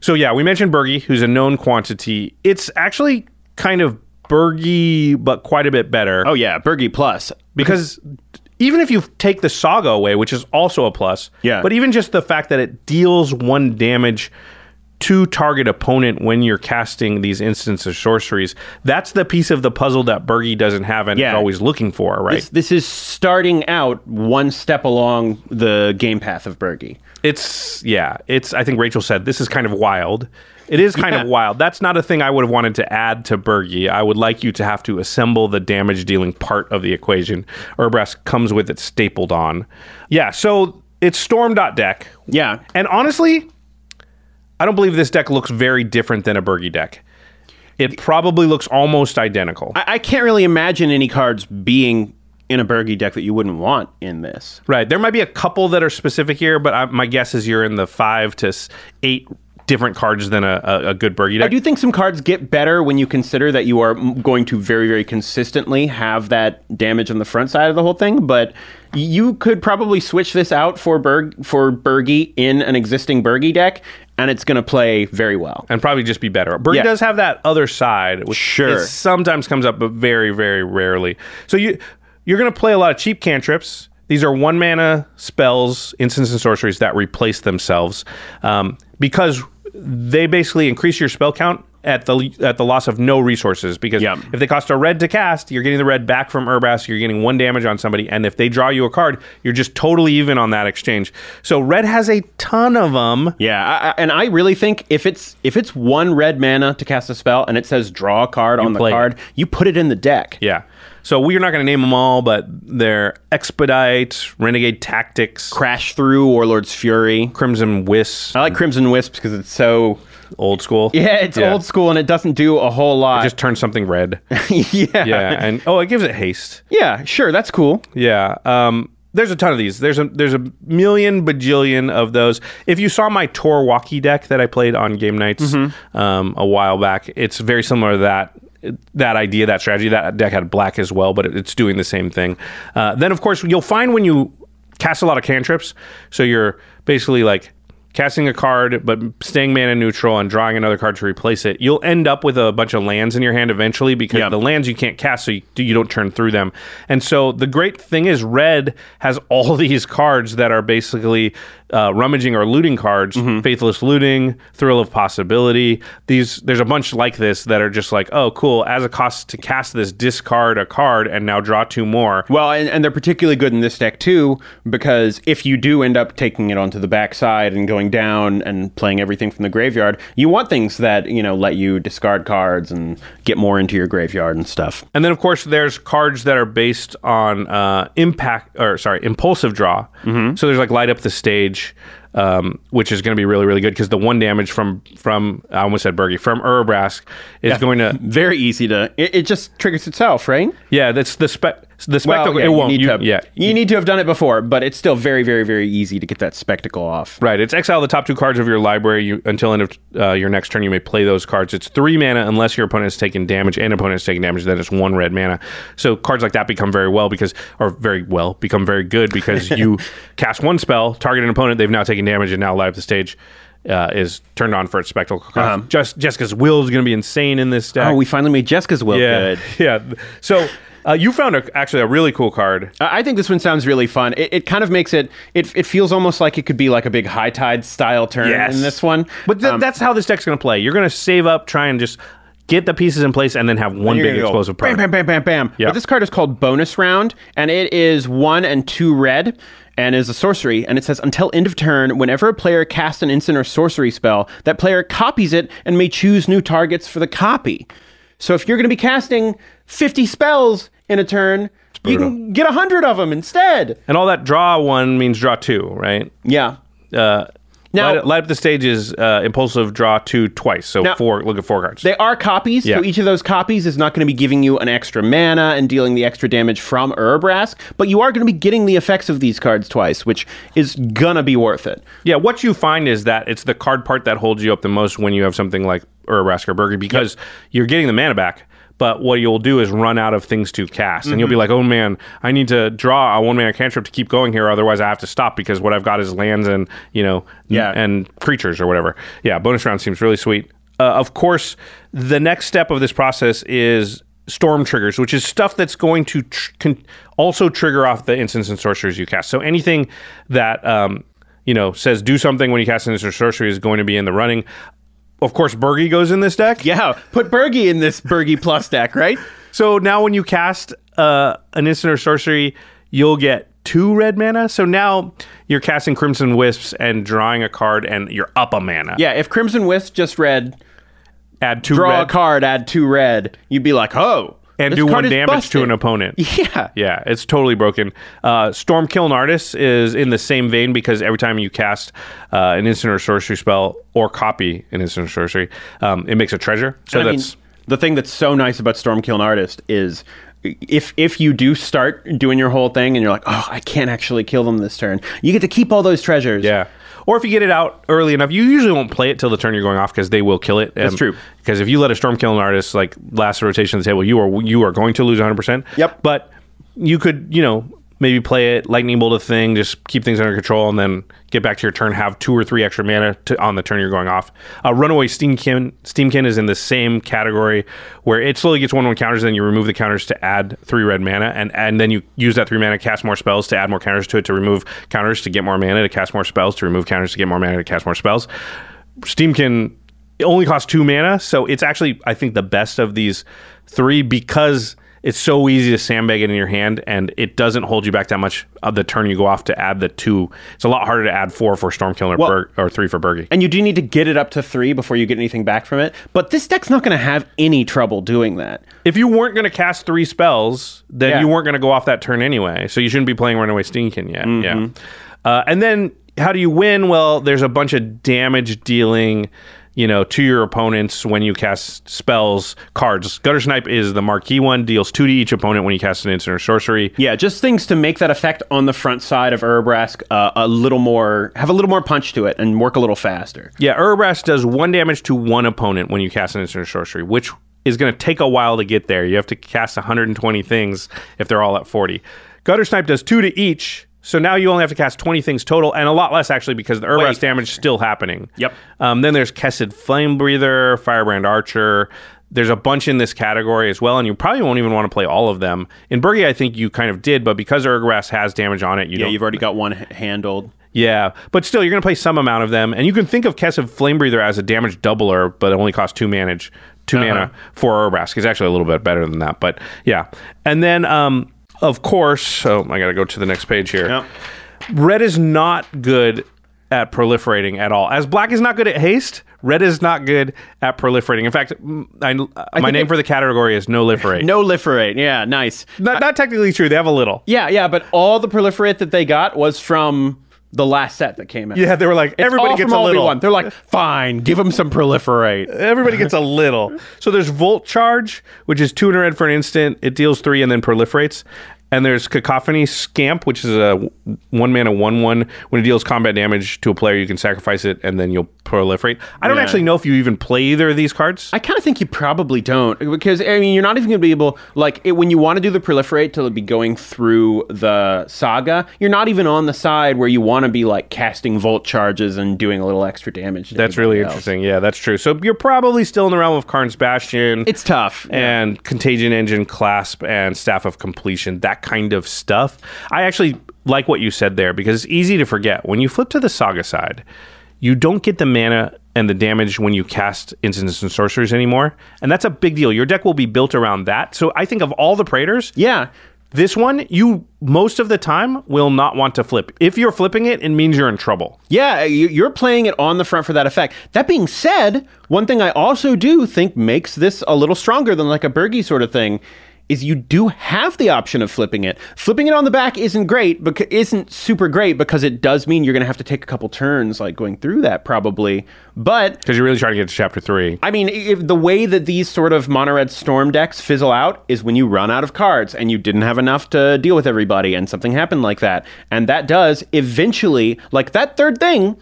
So yeah, we mentioned Birgi, who's a known quantity. It's actually kind of Birgi, but quite a bit better. Oh yeah, Birgi Plus. because even if you take the Saga away, which is also a plus, Yeah. but even just the fact that it deals one damage to target opponent when you're casting these instants of sorceries, that's the piece of the puzzle that Birgi doesn't have and Yeah. is always looking for, right? This, this is starting out one step along the game path of Birgi. It's yeah. It's I think Rachel said this is kind of wild. It is kind Yeah. of wild. That's not a thing I would have wanted to add to Birgi. I would like you to have to assemble the damage dealing part of the equation. Urabrask comes with it stapled on. Yeah, so it's storm.deck. Yeah. And honestly, I don't believe this deck looks very different than a Birgi deck. It probably looks almost identical. I, I can't really imagine any cards being in a Birgi deck that you wouldn't want in this. Right. There might be a couple that are specific here, but I, my guess is you're in the five to eight different cards than a, a, a good Birgi deck. I do think some cards get better when you consider that you are going to very, very consistently have that damage on the front side of the whole thing. But you could probably switch this out for Berg for Birgi in an existing Birgi deck, and it's going to play very well. and probably just be better. Birgi Yeah. does have that other side, which Sure. sometimes comes up, but very, very rarely. So you you're going to play a lot of cheap cantrips. These are one mana spells, instants, and sorceries that replace themselves um, because they basically increase your spell count at the at the loss of no resources. Because Yeah. if they cost a red to cast, you're getting the red back from Urabrask. You're getting one damage on somebody, and if they draw you a card, you're just totally even on that exchange. So red has a ton of them. Yeah, I, I, and I really think if it's if it's one red mana to cast a spell and it says draw a card on the play it. card, you put it in the deck. Yeah. So we're not going to name them all, but they're Expedite, Renegade Tactics, Crash through Warlord's Fury. Crimson Wisp, I like Crimson Wisp because it's so old school. yeah, it's old school and it doesn't do a whole lot. It just turn something red. yeah, Yeah, and oh, it gives it haste. yeah, sure, that's cool. Yeah. Um, there's a ton of these. There's a there's a million bajillion of those. If you saw my Tor Wauki deck that I played on game nights um, a while back, it's very similar to that that idea, that strategy. That deck had black as well, but it's doing the same thing. Uh, then, of course, you'll find when you cast a lot of cantrips, so you're basically like casting a card but staying mana neutral and drawing another card to replace it you'll end up with a bunch of lands in your hand eventually because Yeah. the lands you can't cast so you, you don't turn through them. And so the great thing is red has all these cards that are basically uh, rummaging or looting cards. Faithless looting thrill of possibility. These there's a bunch like this that are just like oh cool as a cost to cast this discard a card and now draw two more. Well, and, and they're particularly good in this deck too, because if you do end up taking it onto the backside and going down and playing everything from the graveyard, you want things that, you know, let you discard cards and get more into your graveyard and stuff. And then, of course, there's cards that are based on uh, impact, or sorry, impulsive draw. Mm-hmm. So there's like light up the stage, um, which is going to be really, really good because the one damage from from I almost said Birgi from Urabrask is going to Very easy to. It, it just triggers itself, right? yeah. That's the spec. The spectacle. yeah, it you won't. need You, to, yeah. you need to have done it before, but it's still very, very, very easy to get that spectacle off. Right. It's exile the top two cards of your library. You, until end of uh, your next turn, you may play those cards. It's three mana unless your opponent has taken damage and opponent has taken damage. Then it's one red mana. So cards like that become very well because, or very well, become very good because you cast one spell, target an opponent, they've now taken damage, and now live the stage. Uh, is turned on for its spectacle cost. Uh-huh. Just Jeska's Will is going to be insane in this deck. Oh, we finally made Jeska's Will yeah, good. yeah. So uh, you found a, actually a really cool card. I think this one sounds really fun. It, it kind of makes it, it. It feels almost like it could be like a big high tide style turn Yes. in this one. But th- Um, that's how this deck's going to play. You're going to save up, try and just get the pieces in place, and then have one big gonna go explosive Bam, bam, bam, bam, bam. Yeah. But this card is called Bonus Round, and it is one and two red, and is a sorcery. And it says until end of turn, whenever a player casts an instant or sorcery spell, that player copies it and may choose new targets for the copy. So if you're going to be casting 50 spells in a turn, you can get 100 of them instead. And all that draw one means draw two, right? Yeah. Uh, Now- light, light up the stage is uh, impulsive draw two twice. So Now- four. Look at four cards. They are copies, Yeah. so each of those copies is not going to be giving you an extra mana and dealing the extra damage from Urabrask, but you are going to be getting the effects of these cards twice, which is gonna be worth it. Yeah, what you find is that it's the card part that holds you up the most when you have something like Or a Birgi because you're getting the mana back. But what you'll do is run out of things to cast, and you'll be Mm-hmm. like, "Oh man, I need to draw a one mana cantrip to keep going here, otherwise I have to stop because what I've got is lands and you know, Yeah. and creatures or whatever." Yeah, bonus round seems really sweet. Uh, of course, the next step of this process is storm triggers, which is stuff that's going to tr- con- also trigger off the instants and sorceries you cast. So anything that um, you know says do something when you cast an instant or sorcery is going to be in the running. Of course, Birgi goes in this deck. Yeah, put Birgi in this Birgi Plus deck, right? So now when you cast uh, an instant or sorcery, you'll get two red mana. So now you're casting Crimson Wisps and drawing a card, and you're up a mana. Yeah, if Crimson Wisp just read, Add two draw red a card, add two red, you'd be like, oh. And this do one damage to an opponent. Yeah. Yeah, it's totally broken. Uh, Storm is in the same vein because every time you cast uh, an instant or sorcery spell or copy an instant or sorcery, um, it makes a treasure. So I mean, that's the thing that's so nice about Stormkiln Artist is if if you do start doing your whole thing and you're like, oh, I can't actually kill them this turn, you get to keep all those treasures. Yeah. Or if you get it out early enough, you usually won't play it till the turn you're going off because they will kill it. That's true. Because if you let a Stormkiln Artist like last rotation of the table, you are you are going to lose 100. percent Yep. But you could you know maybe play it lightning bolt a thing, just keep things under control, and then get back to your turn, have two or three extra mana to, on the turn you're going off. Uh, Runaway Steamkin Steamkin is in the same category where it slowly gets one one counters, then you remove the counters to add three red mana, and and then you use that three mana to cast more spells to add more counters to it to remove counters to get more mana to cast more spells to remove counters to get more mana to cast more spells. Steamkin it only costs two mana, so it's actually I think the best of these three because it's so easy to sandbag it in your hand and it doesn't hold you back that much of the turn you go off to add the two. It's a lot harder to add four for Stormkiln or, Well- Bur- or three for Birgi. And you do need to get it up to three before you get anything back from it. But this deck's not going to have any trouble doing that. If you weren't going to cast three spells, then Yeah. you weren't going to go off that turn anyway. So you shouldn't be playing Runaway Steamkin yet. Yeah. Uh, and then how do you win? Well, there's a bunch of damage dealing, you know, to your opponents when you cast spells cards. Gutter Snipe is the marquee one, deals two to each opponent when you cast an instant or sorcery. Yeah, just things to make that effect on the front side of Urabrask uh, a little more, have a little more punch to it and work a little faster. Yeah, Urabrask does one damage to one opponent when you cast an instant or sorcery, which is going to take a while to get there. You have to cast 120 things if they're all at 40. Gutter Snipe does two to each, so now you only have to cast 20 things total, and a lot less actually because the Urabrask damage is still happening. Yep. Um, then there's Kessig Flame Breather, Firebrand Archer. There's a bunch in this category as well, and you probably won't even want to play all of them. In Birgi, I think you kind of did, but because Urabrask has damage on it, you Yeah, don't. you've already got one h- handled. Yeah, but still, you're going to play some amount of them, and you can think of Kessig Flame Breather as a damage doubler, but it only costs two manage, 2 Uh-huh. mana for Urabrask. It's actually a little bit better than that, but yeah. And then, um, of course, so I got to go to the next page here. Yep. Red is not good at proliferating at all. As black is not good at haste, red is not good at proliferating. In fact, m- I, my name it- for the category is no liferate. No Liferate. Yeah, nice. not, not technically true. They have a little. Yeah, yeah, but all the Proliferate that they got was from the last set that came out. Yeah, they were like It's everybody gets a little. Obi-Wan. They're like, fine, give them some Proliferate. Everybody gets a little. So there's Volt Charge, which is 200 red for an instant. It deals three and then proliferates. And there's Cacophony Scamp, which is a one mana one one. When it deals combat damage to a player, you can sacrifice it and then you'll proliferate. I don't Yeah. actually know if you even play either of these cards. I kind of think you probably don't because I mean you're not even going to be able like it, when you want to do the proliferate to be going through the saga. You're not even on the side where you want to be like casting volt charges and doing a little extra damage. that's really else. interesting. Yeah, that's true. So you're probably still in the realm of Karn's Bastion. It's tough. and Contagion Engine Clasp and Staff of Completion, that kind of stuff. I actually like what you said there because it's easy to forget. When you flip to the Saga side, you don't get the mana and the damage when you cast instants and sorceries anymore. And that's a big deal. Your deck will be built around that. So I think of all the Praetors, Yeah. This one, you most of the time will not want to flip. If you're flipping it, it means you're in trouble. Yeah, you- you're playing it on the front for that effect. That being said, one thing I also do think makes this a little stronger than like a Birgi sort of thing is you do have the option of flipping it. Flipping it on the back isn't great, because isn't super great because it does mean you're going to have to take a couple turns like going through that probably. But Because you're really trying to get to chapter three. I mean, if the way that these sort of mono red storm decks fizzle out is when you run out of cards and you didn't have enough to deal with everybody and something happened like that. And that does eventually, like that third thing,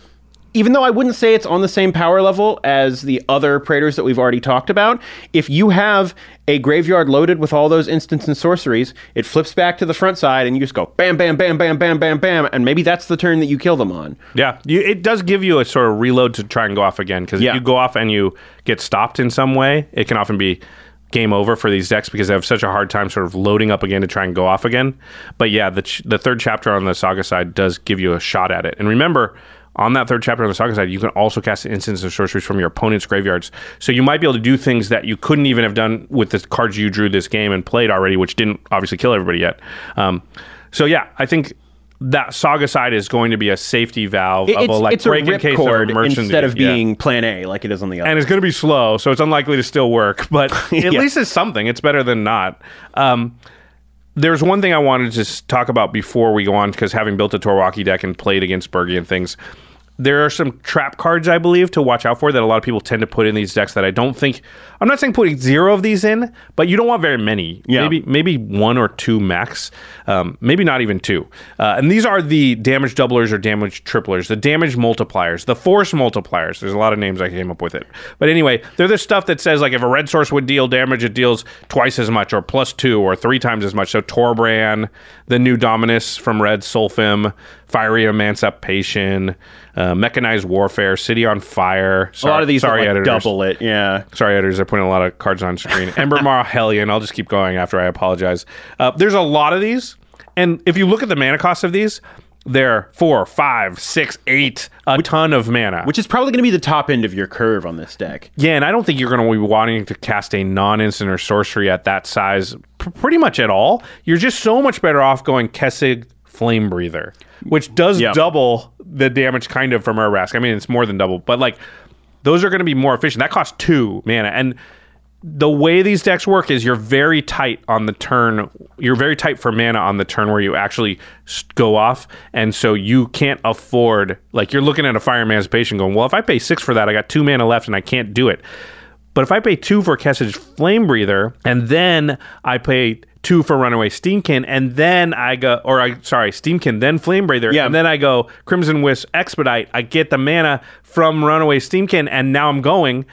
even though I wouldn't say it's on the same power level as the other Praetors that we've already talked about, if you have a graveyard loaded with all those instants and sorceries, it flips back to the front side and you just go bam, bam, bam, bam, bam, bam, bam, and maybe that's the turn that you kill them on. Yeah, you, it does give you a sort of reload to try and go off again. Because Yeah. if you go off and you get stopped in some way, it can often be game over for these decks because they have such a hard time sort of loading up again to try and go off again. But yeah, the ch- the third chapter on the saga side does give you a shot at it. And remember. On that third chapter on the saga side, you can also cast instants and sorceries from your opponent's graveyards. So you might be able to do things that you couldn't even have done with the cards you drew this game and played already, which didn't obviously kill everybody yet. Um, so yeah, I think that saga side is going to be a safety valve of It's, a like it's a in case cord of instead of yeah. being plan A like it is on the other. and it's going to be slow, so it's unlikely to still work. But at Yeah. least it's something. It's better than not. Um, there's one thing I wanted to talk about before we go on, because having built a Tor Wauki deck and played against Birgi and things, there are some trap cards I believe to watch out for that a lot of people tend to put in these decks that I don't think. I'm not saying putting zero of these in, but you don't want very many. Yeah. Maybe maybe one or two max. Um, maybe not even two. Uh, and these are the damage doublers or damage triplers, the damage multipliers, the force multipliers. There's a lot of names I came up with it. But anyway, they're the stuff that says like if a red source would deal damage, it deals twice as much or plus two or three times as much. So Torbran, the new Dominus from Red Solphim, Fiery Emancipation, uh, Mechanized Warfare, City on Fire. a lot of these sorry, are like editors. double it. Yeah. Sorry, editors. They're putting a lot of cards on screen. Embermaw Hellion. I'll just keep going after I apologize. Uh, there's a lot of these, and if you look at the mana cost of these, they're four, five, six, eight, a ton of mana. Which is probably going to be the top end of your curve on this deck. yeah, and I don't think you're going to be wanting to cast a non-instant or sorcery at that size, pr- pretty much at all. You're just so much better off going Kessig Flame Breather, which does Yeah. double the damage kind of from Urabrask. I mean, it's more than double, but like those are going to be more efficient. That costs two mana, and the way these decks work is you're very tight on the turn. You're very tight for mana on the turn where you actually go off, and so you can't afford like you're looking at a Fire Emancipation going, well, if I pay six for that, I got two mana left, and I can't do it. But if I pay two for Kessig's Flame Breather, and then I pay two for Runaway Steamkin, and then I go, or I sorry, Steamkin, then Flame Breather, Yeah. and then I go Crimson Wisp Expedite. I get the mana from Runaway Steamkin, and now I'm going.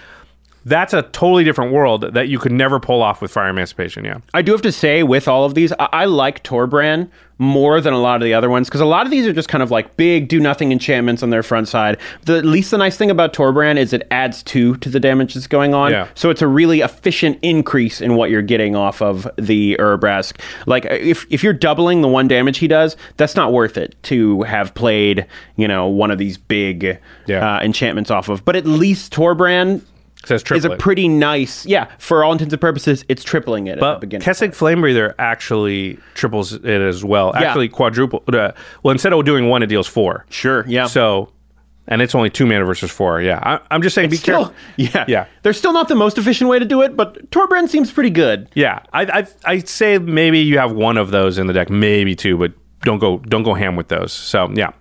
That's a totally different world that you could never pull off with Fire Emancipation. Yeah. I do have to say, with all of these, I, I like Torbran more than a lot of the other ones because a lot of these are just kind of like big, do nothing enchantments on their front side. The at least the nice thing about Torbran is it adds two to the damage that's going on. Yeah. So it's a really efficient increase in what you're getting off of the Urabrask. Like if if you're doubling the one damage he does, that's not worth it to have played you know one of these big Yeah. uh, enchantments off of. But at least Torbran. It says Is a pretty nice, yeah. For all intents and purposes, it's tripling it at the But beginning. Kessig Flame Breather actually triples it as well. Yeah. Actually, quadruple. Uh, well, instead of doing one, it deals four. Sure, yeah. So, and it's only two mana versus four. Yeah, I, I'm just saying. be still, careful. yeah, Yeah. They're still not the most efficient way to do it, but Torbran seems pretty good. Yeah, I I I'd say maybe you have one of those in the deck, maybe two, but don't go don't go ham with those. So yeah,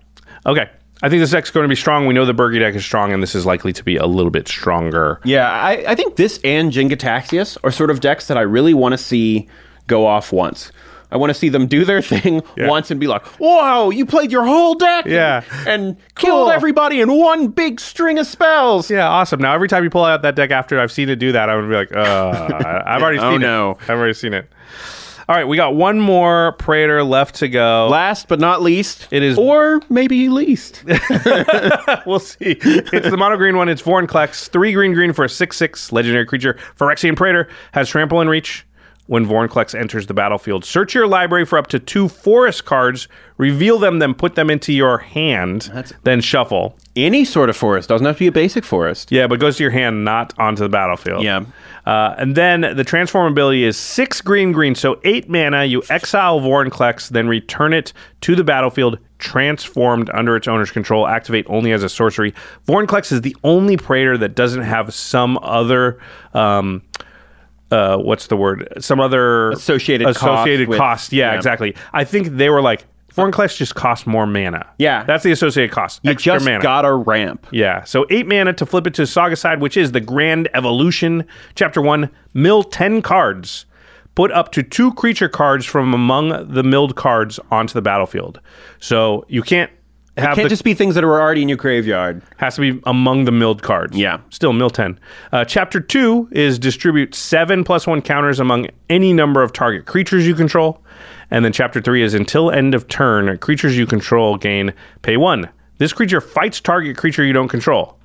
okay. I think this deck's going to be strong. We know the Birgi deck is strong, and this is likely to be a little bit stronger. Yeah, I, I think this and Jin Gitaxias are sort of decks that I really want to see go off once. I want to see them do their thing Yeah. once and be like, "Whoa, you played your whole deck, Yeah. and killed Cool. everybody in one big string of spells." Yeah, awesome. Now every time you pull out that deck after I've seen it do that, I'm gonna be like, uh, I've already Oh, seen no. it. I've already seen it. All right, we got one more Praetor left to go. Last but not least, It is- or maybe least. we'll see. It's the mono green one. It's Vorinclex. Three green green for a 6 6 legendary creature. Phyrexian Praetor has trample and reach. When Vorinclex enters the battlefield. Search your library for up to two forest cards, reveal them, then put them into your hand, then shuffle. Any sort of forest doesn't have to be a basic forest. Yeah, but goes to your hand, not onto the battlefield. Yeah. Uh, and then the transform ability is six green green, so eight mana. You exile Vorinclex, then return it to the battlefield, transformed under its owner's control. Activate only as a sorcery. Vorinclex is the only Praetor that doesn't have some other. Um, uh, what's the word? Some other Associated cost associated with- cost. Yeah, yeah. exactly. I think they were like Vorinclex just costs more mana. Yeah. that's the associated cost. You extra just mana. got a ramp. Yeah, so eight mana to flip it to Saga side, which is the Grand Evolution. Chapter one, mill 10 cards. Put up to two creature cards from among the milled cards onto the battlefield. So you can't have Can't the, just be things that were already in your graveyard. has to be among the milled cards. Yeah. Still mill 10. Uh, chapter 2 is distribute 7 plus 1 counters among any number of target creatures you control. And then chapter 3 is until end of turn, creatures you control gain pay 1. This creature fights target creature you don't control.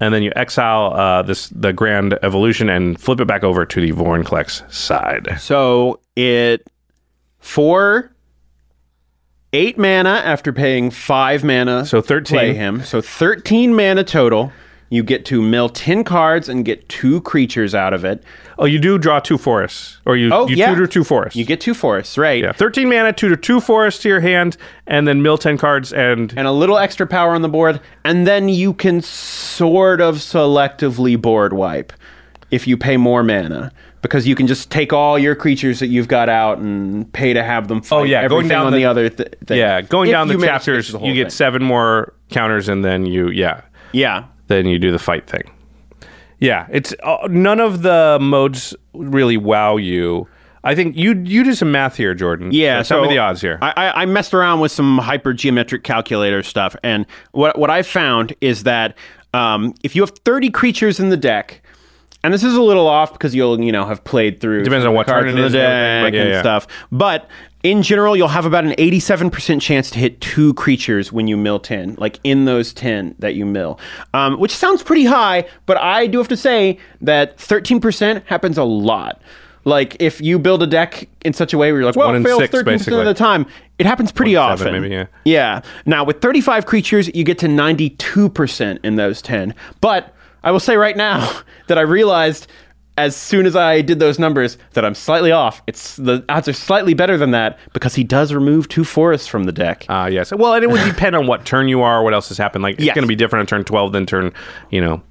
And then you exile uh, this the Grand Evolution and flip it back over to the Vorinclex side. So it for eight mana after paying five mana. So 13. Play him. So thirteen mana total. You get to mill ten cards and get two creatures out of it. Oh, you do draw two forests. Or you, Oh you yeah, tutor two forests. You get two forests, right? yeah, 13 mana, tutor two forests to your hand, and then mill 10 cards and and a little extra power on the board, and then you can sort of selectively board wipe if you pay more mana. Because you can just take all your creatures that you've got out and pay to have them fight Oh, yeah, going down on the- the, other th- thing. Yeah, going If down the chapters, the you get thing. seven more counters, and then you, yeah, Yeah. then you do the fight thing. Yeah, it's uh, none of the modes really wow you. I think you you do some math here, Jordan. Yeah, tell me so the odds here. I, I, I messed around with some hypergeometric calculator stuff, and what what I found is that um, if you have thirty creatures in the deck, and this is a little off because you'll you know have played through Depends on what the cards turn in the is deck yeah, and yeah. stuff, but in general you'll have about an eighty-seven percent chance to hit two creatures when you mill ten, like in those ten that you mill, um, which sounds pretty high, but I do have to say that thirteen percent happens a lot. Like if you build a deck in such a way where you're like, well, One it fails thirteen percent of the time, it happens pretty One in seven, often. maybe, yeah. Yeah. Now with 35 creatures, you get to 92% in those 10. But I will say right now that I realized as soon as I did those numbers that I'm slightly off. It's the odds are slightly better than that because he does remove two forests from the deck. Uh, yes. Well, and it would depend on what turn you are, what else has happened. Like, it's Yes. going to be different on turn 12 than turn, you know,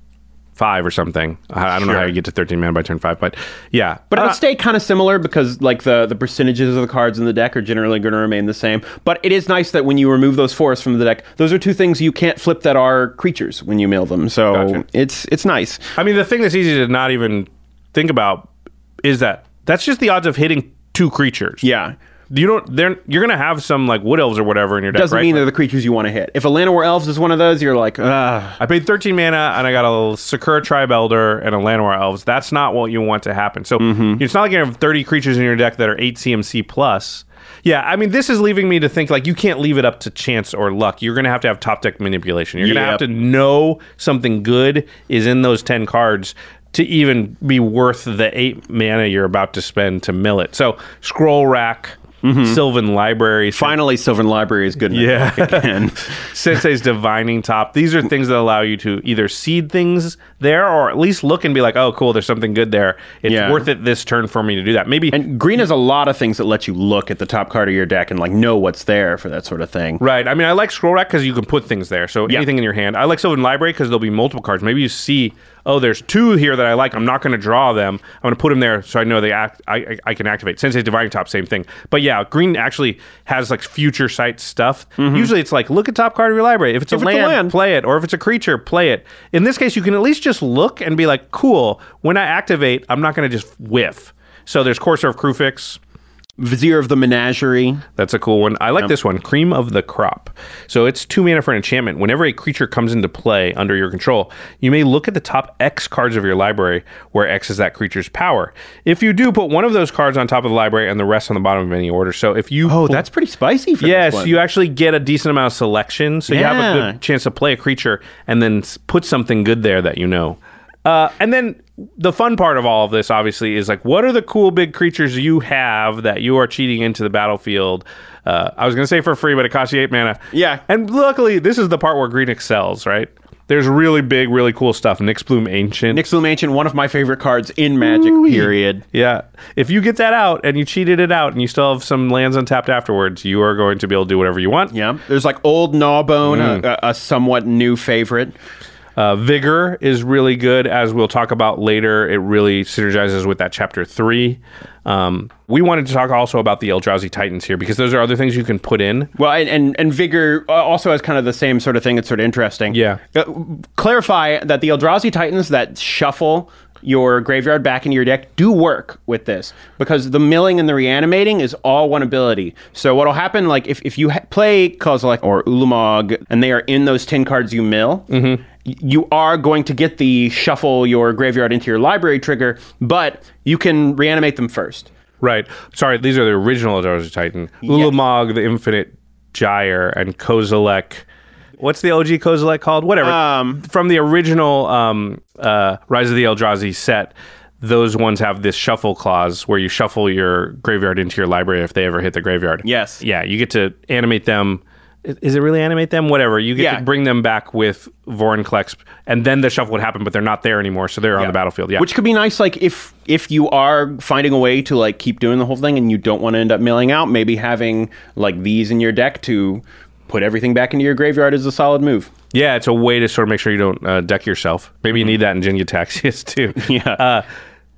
five or something. I, I don't know how you get to 13 mana by turn five, but yeah. But Uh, it'll stay kind of similar because like the the percentages of the cards in the deck are generally going to remain the same. But it is nice that when you remove those forests from the deck, those are two things you can't flip that are creatures when you mill them. So Gotcha. it's it's nice. I mean, the thing that's easy to not even think about is that that's just the odds of hitting two creatures. Yeah. You don't. They're you're gonna have some like wood elves or whatever in your deck. Doesn't right? mean they're the creatures you want to hit. If a Llanowar Elves is one of those, you're like, ah. I paid 13 mana and I got a Sakura Tribe Elder and a Llanowar Elves. That's not what you want to happen. So Mm-hmm. it's not like you have 30 creatures in your deck that are 8 CMC plus. Yeah, I mean, this is leaving me to think like you can't leave it up to chance or luck. You're going to have to have top deck manipulation. You're going to have to know something good is in those 10 cards to even be worth the 8 mana you're about to spend to mill it. So, Scroll Rack, Mm-hmm. Sylvan Library, Finally, Sylvan Library is good enough. Yeah. Again. Sensei's divining top. These are things that allow you to either seed things there or at least look and be like, oh, cool, there's something good there. It's Yeah. worth it this turn for me to do that. Maybe. and green has a lot of things that let you look at the top card of your deck and like know what's there for that sort of thing. Right. I mean, I like Scroll Rack because you can put things there. So Yeah. anything in your hand. I like Sylvan Library because there'll be multiple cards. Maybe you see, oh, there's two here that I like. I'm not going to draw them. I'm going to put them there so I know they act. I, I, can activate. Sensei's Divining Top, same thing. But yeah, green actually has like future sight stuff. Usually it's like look at top card of your library. If it's, Mm-hmm. If a, it's a land, land. play it. Or if it's a creature, play it. In this case, you can at least just look and be like, cool. When I activate, I'm not going to just whiff. So there's Courser of Kruphix. Vizier of the Menagerie. That's a cool one. I like this one, Cream of the Crop. So it's two mana for an enchantment. Whenever a creature comes into play under your control, you may look at the top X cards of your library, where X is that creature's power. If you do, put one of those cards on top of the library and the rest on the bottom of any order. So if you Oh, pull- that's pretty spicy for Yes, this one. you actually get a decent amount of selection, so you have a good chance to play a creature and then put something good there that you know. Uh, and then the fun part of all of this, obviously, is like, what are the cool big creatures you have that you are cheating into the battlefield? Uh, I was going to say for free, but it costs you eight mana. Yeah. And luckily, this is the part where green excels, right? There's really big, really cool stuff. Nyxbloom Ancient. Nyxbloom Ancient, one of my favorite cards in Magic, period. Yeah. If you get that out and you cheated it out and you still have some lands untapped afterwards, you are going to be able to do whatever you want. Yeah. There's like Old Gnawbone, Mm. a, a somewhat new favorite. Uh, Vigor is really good, as we'll talk about later. It really synergizes with that chapter three. Um, we wanted to talk also about the Eldrazi Titans here because those are other things you can put in. Well, and, and, and Vigor uh, also has kind of the same sort of thing. It's sort of interesting. Yeah. Uh, clarify that the Eldrazi Titans that shuffle your graveyard back into your deck do work with this because the milling and the reanimating is all one ability. So what'll happen, like if, if you ha- play Kozilek or Ulamog and they are in those 10 cards you mill, y- you are going to get the shuffle your graveyard into your library trigger, but you can reanimate them first. Right. Sorry, these are the original Eldrazi Titan. Ulamog, the Infinite Gyre, and Kozilek. What's the OG Kozilek called? Whatever. Um, From the original um, uh, Rise of the Eldrazi set, those ones have this shuffle clause where you shuffle your graveyard into your library if they ever hit the graveyard. Yes. Yeah, you get to animate them. Is it really animate them? Whatever. You get Yeah. to bring them back with Vorinclex, and then the shuffle would happen, but they're not there anymore, so they're on the battlefield. Yeah. Which could be nice, like if if you are finding a way to like keep doing the whole thing and you don't want to end up milling out, maybe having like these in your deck to put everything back into your graveyard is a solid move. Yeah, it's a way to sort of make sure you don't uh, deck yourself. Maybe you need that in Jin Gitaxias too. Yeah. Uh,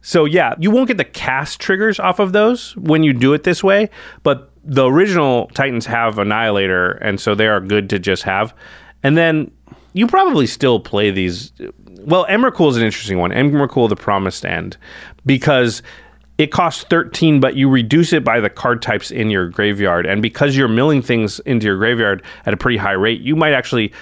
so yeah, you won't get the cast triggers off of those when you do it this way, but the original Titans have Annihilator, and so they are good to just have. And then you probably still play these. Well, Emrakul is an interesting one. Emrakul, the Promised End, because it costs 13 but you reduce it by the card types in your graveyard and because you're milling things into your graveyard at a pretty high rate you might actually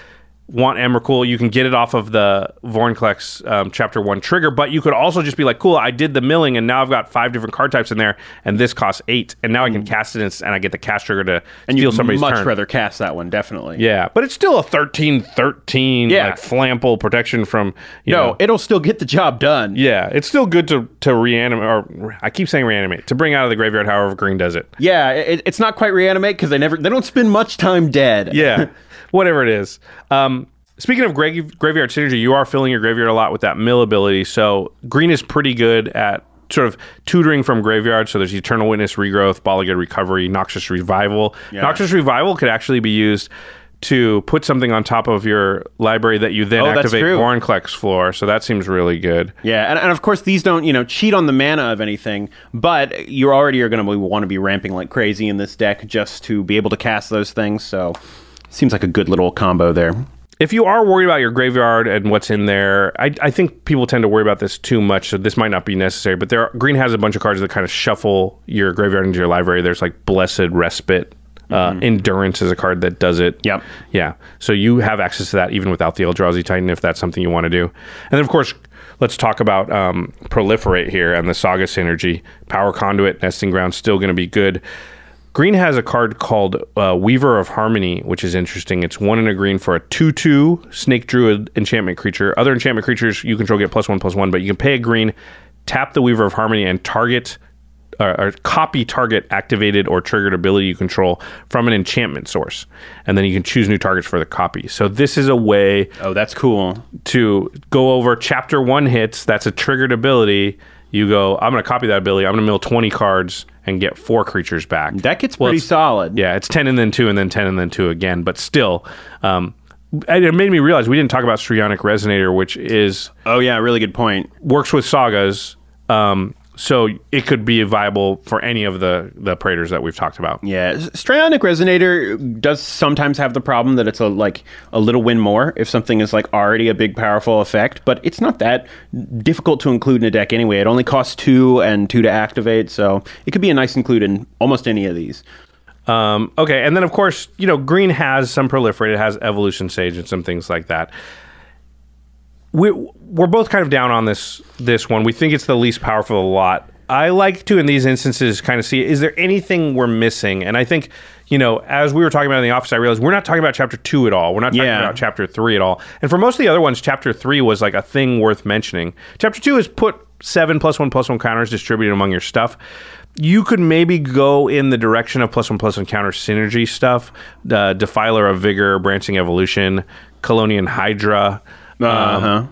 want Emrakul, you can get it off of the Vorinclex um, Chapter 1 trigger, but you could also just be like, cool, I did the milling and now I've got five different card types in there and this costs eight. And now I can cast it and, and I get the cast trigger to And steal somebody's much turn. rather cast that one, definitely. Yeah, but it's still a 13 13 Yeah. like flample protection from, you No, know. it'll still get the job done. yeah, it's still good to, to reanimate, or I keep saying reanimate, to bring out of the graveyard however Green does it. Yeah, it, it's not quite reanimate because they never they don't spend much time dead. yeah, whatever it is. Um, speaking of gra- graveyard synergy, you are filling your graveyard a lot with that mill ability. So green is pretty good at sort of tutoring from graveyard. So there's Eternal Witness, Regrowth, Bala Ged Recovery, Noxious Revival. Noxious Revival could actually be used to put something on top of your library that you then Oh, activate. Vorinclex floor. So that seems really good. Yeah, and, and of course these don't, you know, cheat on the mana of anything, but you already are going to want to be ramping like crazy in this deck just to be able to cast those things. So seems like a good little combo there. if you are worried about your graveyard and what's in there, I, I think people tend to worry about this too much. So this might not be necessary. But there, are, green has a bunch of cards that kind of shuffle your graveyard into your library. There's like Blessed Respite. Uh, Endurance is a card that does it. Yep. Yeah. So you have access to that even without the Eldrazi Titan if that's something you want to do. And then of course, let's talk about um, Proliferate here and the Saga synergy. Power Conduit, Nesting Ground, still going to be good. Green has a card called uh, Weaver of Harmony, which is interesting. It's one in a green for a 2 2 Snake Druid enchantment creature. Other enchantment creatures you control get plus one, plus one, but you can pay a green, tap the Weaver of Harmony, and target uh, or copy target activated or triggered ability you control from an enchantment source. And then you can choose new targets for the copy. So this is a way Oh, that's cool. to go over chapter one hits. That's a triggered ability. You go, I'm going to copy that ability. I'm going to mill 20 cards and get four creatures back. That gets Well, pretty solid. Yeah, it's 10 and then 2 and then 10 and then 2 again. But still, um, it made me realize we didn't talk about Strionic Resonator, which is Oh yeah, really good point. works with sagas. Um, so it could be viable for any of the the Praetors that we've talked about. Yeah, Strionic Resonator does sometimes have the problem that it's a like a little win more if something is like already a big powerful effect, but it's not that difficult to include in a deck anyway. It only costs two and two to activate, so it could be a nice include in almost any of these. Um, okay, and then of course, you know, green has some proliferate. It has evolution sage and some things like that. We we're both kind of down on this this one. We think it's the least powerful of the lot. I like to in these instances kind of see is there anything we're missing, and I think you know, as we were talking about in the office, I realized we're not talking about chapter two at all. We're not talking Yeah. about chapter three at all. And for most of the other ones, chapter three was like a thing worth mentioning. Chapter two is put seven plus one plus one counters distributed among your stuff. You could maybe go in the direction of plus one plus one counter synergy stuff, uh, Defiler of Vigor, Branching Evolution, Kalonian Hydra. Um, Uh-huh.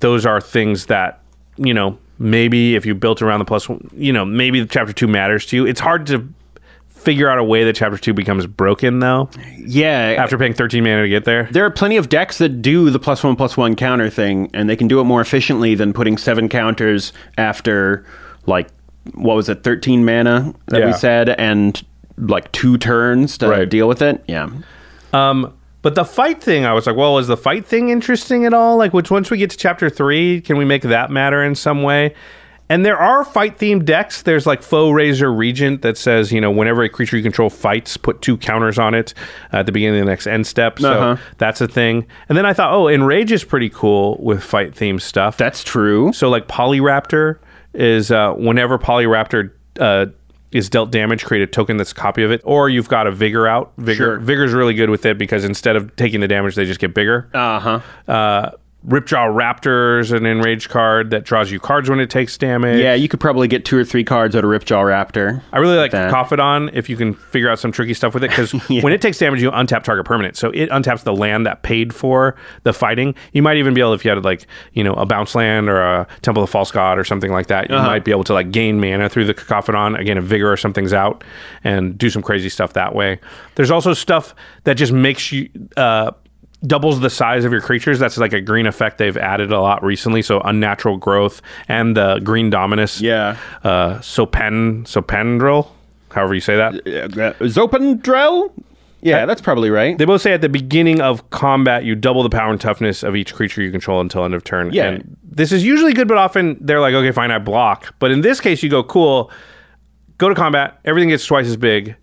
those are things that you know maybe if you built around the plus one, you know maybe chapter two matters to you. It's hard to figure out a way that chapter two becomes broken though Yeah. after paying 13 mana to get there. There are plenty of decks that do the plus one plus one counter thing, and they can do it more efficiently than putting seven counters after like what was it, thirteen mana that we said, and like two turns to Right. deal with it. Yeah. Um, but the fight thing, I was like, well, is the fight thing interesting at all? Like, which once we get to chapter three, can we make that matter in some way? And there are fight themed decks. There's like Foe-Razer Regent that says, you know, whenever a creature you control fights, put two counters on it at the beginning of the next end step. So Uh-huh. that's a thing. And then I thought, oh, Enrage is pretty cool with fight themed stuff. That's true. So like Polyraptor is uh, whenever Polyraptor uh, is dealt damage, create a token that's a copy of it, or you've got a Vigor out. Vigor Sure. Vigor's really good with it because instead of taking the damage, they just get bigger. Uh huh. Uh, Ripjaw Raptor's an enraged card that draws you cards when it takes damage. Yeah, you could probably get two or three cards out of Ripjaw Raptor. I really like. Cacophodon if you can figure out some tricky stuff with it because when it takes damage, you untap target permanent. So it untaps the land that paid for the fighting. You might even be able, if you had like you know a bounce land or a Temple of False God or something like that, you might be able to like gain mana through the Cacophodon. Again, if Vigor or something's out, and do some crazy stuff that way. There's also stuff that just makes you. Uh, doubles the size of your creatures. That's like a green effect they've added a lot recently. So unnatural growth and the green dominus. Yeah. Uh, Sopen Zopandrel, however you say that. Uh, Zopandrel? Yeah, that's probably right. They both say at the beginning of combat you double the power and toughness of each creature you control until end of turn. Yeah. And this is usually good, but often they're like, okay, fine, I block. But in this case, you go, cool, go to combat, everything gets twice as big,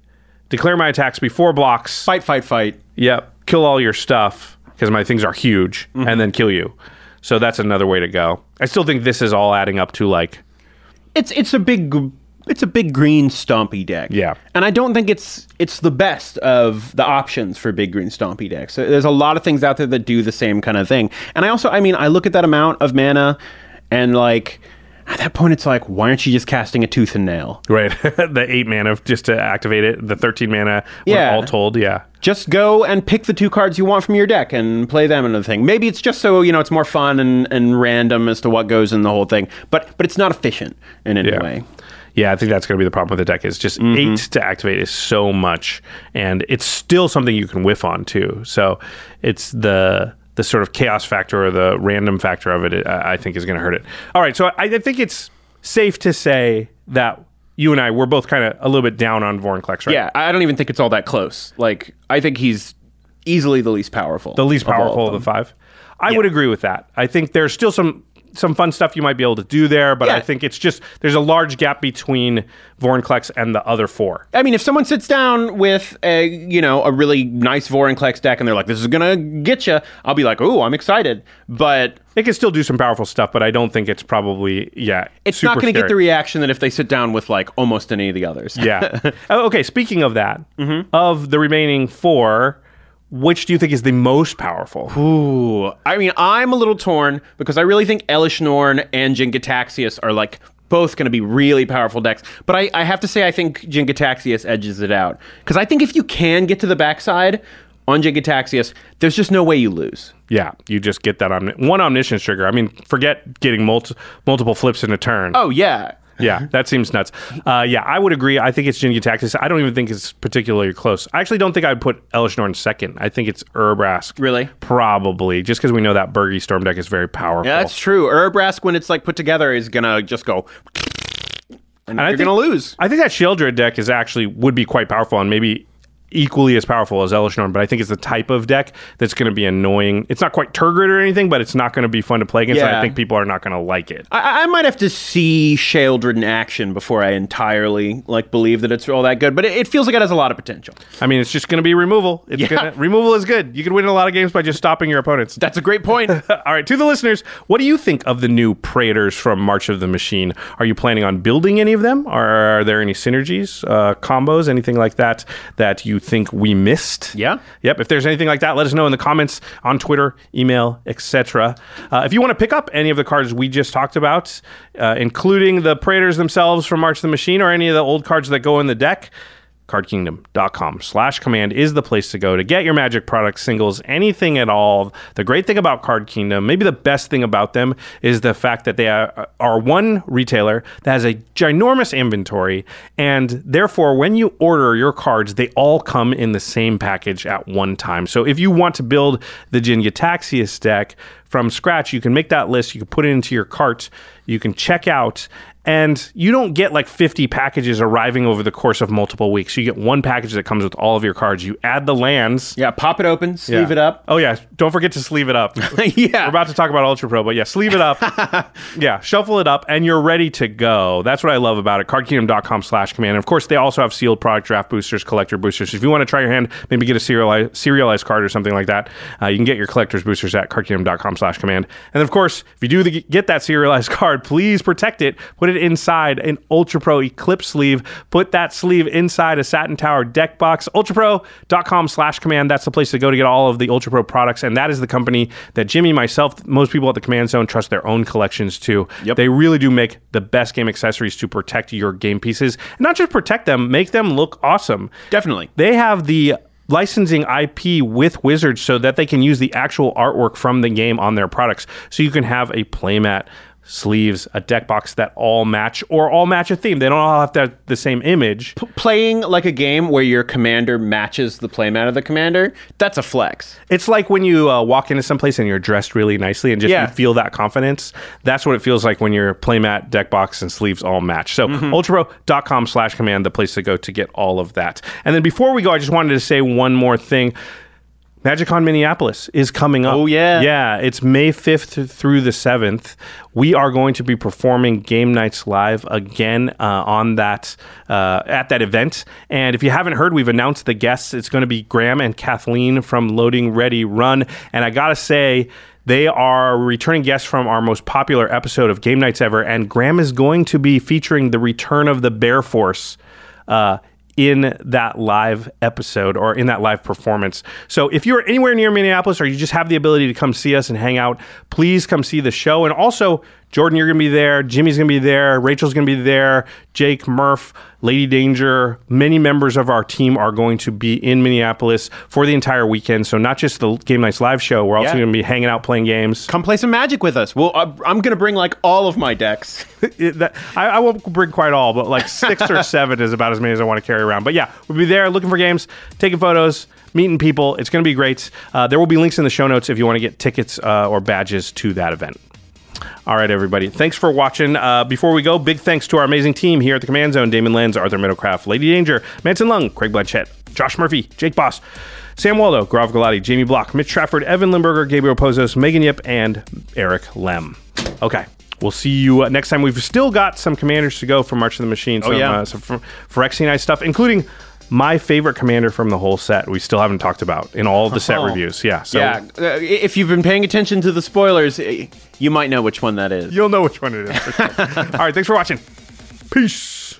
declare my attacks before blocks. fight, fight, fight. Yep. Kill all your stuff because my things are huge Mm-hmm. and then kill you. So that's another way to go. I still think this is all adding up to like, It's it's a big it's a big green stompy deck. Yeah. And I don't think it's it's the best of the options for big green stompy decks. There's a lot of things out there that do the same kind of thing. And I also I mean I look at that amount of mana and like at that point it's like why aren't you just casting a tooth and nail? right, the eight mana just to activate it, the 13 mana, Yeah. all told. Yeah. Just go and pick the two cards you want from your deck and play them into the thing. Maybe it's just so you know it's more fun and, and random as to what goes in the whole thing. But but it's not efficient in any Yeah. way. Yeah, I think that's going to be the problem with the deck. Is just Mm-hmm. eight to activate is so much, and it's still something you can whiff on too. So it's the the sort of chaos factor or the random factor of it. I I think is going to hurt it. All right, so I, I think it's safe to say that you and I we're both kind of a little bit down on Vorinclex, right? Yeah, I don't even think it's all that close. Like, I think he's easily the least powerful. the least of powerful of, them. the five. I would agree with that. I think there's still some some fun stuff you might be able to do there, but I think it's just there's a large gap between Vorinclex and the other four. I mean, if someone sits down with a you know a really nice Vorinclex deck and they're like, "This is gonna get you," I'll be like, "Ooh, I'm excited," but It can still do some powerful stuff, but I don't think it's probably yeah. it's not going to get the reaction that if they sit down with like almost any of the others. yeah. Oh, okay. Speaking of that, Mm-hmm. of the remaining four, which do you think is the most powerful? Ooh, I mean, I'm a little torn because I really think Elesh Norn and Jin Gitaxias are like both going to be really powerful decks. But I, I have to say, I think Jin Gitaxias edges it out because I think if you can get to the backside on Jin Gitaxias, there's just no way you lose. Yeah, you just get that omni- one omniscience trigger. I mean, forget getting multi- multiple flips in a turn. Oh yeah, Yeah, that seems nuts. Uh, yeah, I would agree. I think it's Jin Gitaxias. I don't even think it's particularly close. I actually don't think I'd put Elesh Norn second. I think it's Urabrask. Really? Probably, just because we know that Birgi Storm deck is very powerful. yeah, that's true. Urabrask, when it's like put together, is gonna just go, and, I you're think- gonna lose. I think that Sheoldred deck is actually would be quite powerful and maybe equally as powerful as Elesh Norn, but I think it's the type of deck that's going to be annoying. It's not quite Tergrid or anything, but it's not going to be fun to play against. and I think people are not going to like it. I, I might have to see Sheoldred in action before I entirely like believe that it's all that good, but it, it feels like it has a lot of potential. I mean, it's just going to be removal. It's Yeah. gonna, removal is good. You can win a lot of games by just stopping your opponents. That's a great point. All right, to the listeners, what do you think of the new Praetors from March of the Machine? Are you planning on building any of them? Or are there any synergies, uh, combos, anything like that that you you think we missed. Yeah. Yep. If there's anything like that, let us know in the comments on Twitter, email, etc. Uh, if you want to pick up any of the cards we just talked about, uh, including the Praetors themselves from March the Machine or any of the old cards that go in the deck, cardkingdom.com slash command is the place to go to get your magic products singles anything at all. The great thing about card kingdom maybe the best thing about them is the fact that they are, are one retailer that has a ginormous inventory and therefore when you order your cards they all come in the same package at one time. So if you want to build the Jin Gitaxias deck from scratch you can make that list you can put it into your cart you can check out and you don't get like 50 packages arriving over the course of multiple weeks. You get one package that comes with all of your cards. You add the lands. Yeah, pop it open, sleeve Yeah. it up. Oh yeah, don't forget to sleeve it up. Yeah. We're about to talk about Ultra Pro, but yeah, sleeve it up. yeah, shuffle it up, and you're ready to go. That's what I love about it. CardKingdom.com slash command. And of course, they also have sealed product draft boosters, collector boosters. If you want to try your hand, maybe get a serialized, serialized card or something like that, uh, you can get your collector's boosters at CardKingdom.com slash command. And of course, if you do the, get that serialized card, please protect it. Put it inside an Ultra Pro Eclipse sleeve. Put that sleeve inside a Satin Tower deck box. UltraPro.com slash command. That's the place to go to get all of the Ultra Pro products. And that is the company that Jimmy, myself, most people at the Command Zone trust their own collections to. Yep. They really do make the best game accessories to protect your game pieces. And not just protect them, make them look awesome. Definitely. They have the licensing IP with Wizards so that they can use the actual artwork from the game on their products. So you can have a playmat, sleeves, a deck box that all match or all match a theme. They don't all have to have the same image. Playing like a game where your commander matches the playmat of the commander, that's a flex. It's like when you uh, walk into someplace and you're dressed really nicely and just Yeah. you feel that confidence. That's what it feels like when your playmat, deck box, and sleeves all match. So ultrapro.com slash command, the place to go to get all of that. And then before we go, I just wanted to say one more thing. MagicCon Minneapolis is coming up. Oh, yeah. Yeah, it's May 5th through the 7th. We are going to be performing Game Nights Live again uh, on that uh, at that event. And if you haven't heard, we've announced the guests. It's going to be Graham and Kathleen from Loading Ready Run. And I got to say, they are returning guests from our most popular episode of Game Nights ever. And Graham is going to be featuring the return of the Bear Force. Uh, in that live episode or in that live performance. So if you're anywhere near Minneapolis or you just have the ability to come see us and hang out, please come see the show. And also, Jordan, you're going to be there. Jimmy's going to be there. Rachel's going to be there. Jake, Murph, Lady Danger, many members of our team are going to be in Minneapolis for the entire weekend. So not just the Game Knights live show, we're also Yeah. going to be hanging out playing games. Come play some magic with us. Well, uh, I'm going to bring like all of my decks. That, I, I won't bring quite all, but like six or seven is about as many as I want to carry around. But yeah, we'll be there looking for games, taking photos, meeting people. It's going to be great. Uh, there will be links in the show notes if you want to get tickets uh, or badges to that event. All right, everybody. Thanks for watching. Uh, before we go, big thanks to our amazing team here at the Command Zone Damon Lenz, Arthur Middlecraft, Lady Danger, Manson Lung, Craig Blanchett, Josh Murphy, Jake Boss, Sam Waldo, Grav Galati, Jamie Block, Mitch Trafford, Evan Limburger, Gabriel Pozos, Megan Yip, and Eric Lem. Okay. We'll see you uh, next time. We've still got some commanders to go for March of the Machine. Some, yeah. uh, some stuff, including my favorite commander from the whole set. We still haven't talked about in all of the set Oh. reviews. Yeah. So yeah. Uh, if you've been paying attention to the spoilers, eh, you might know which one that is. You'll know which one it is. all right. thanks for watching. Peace.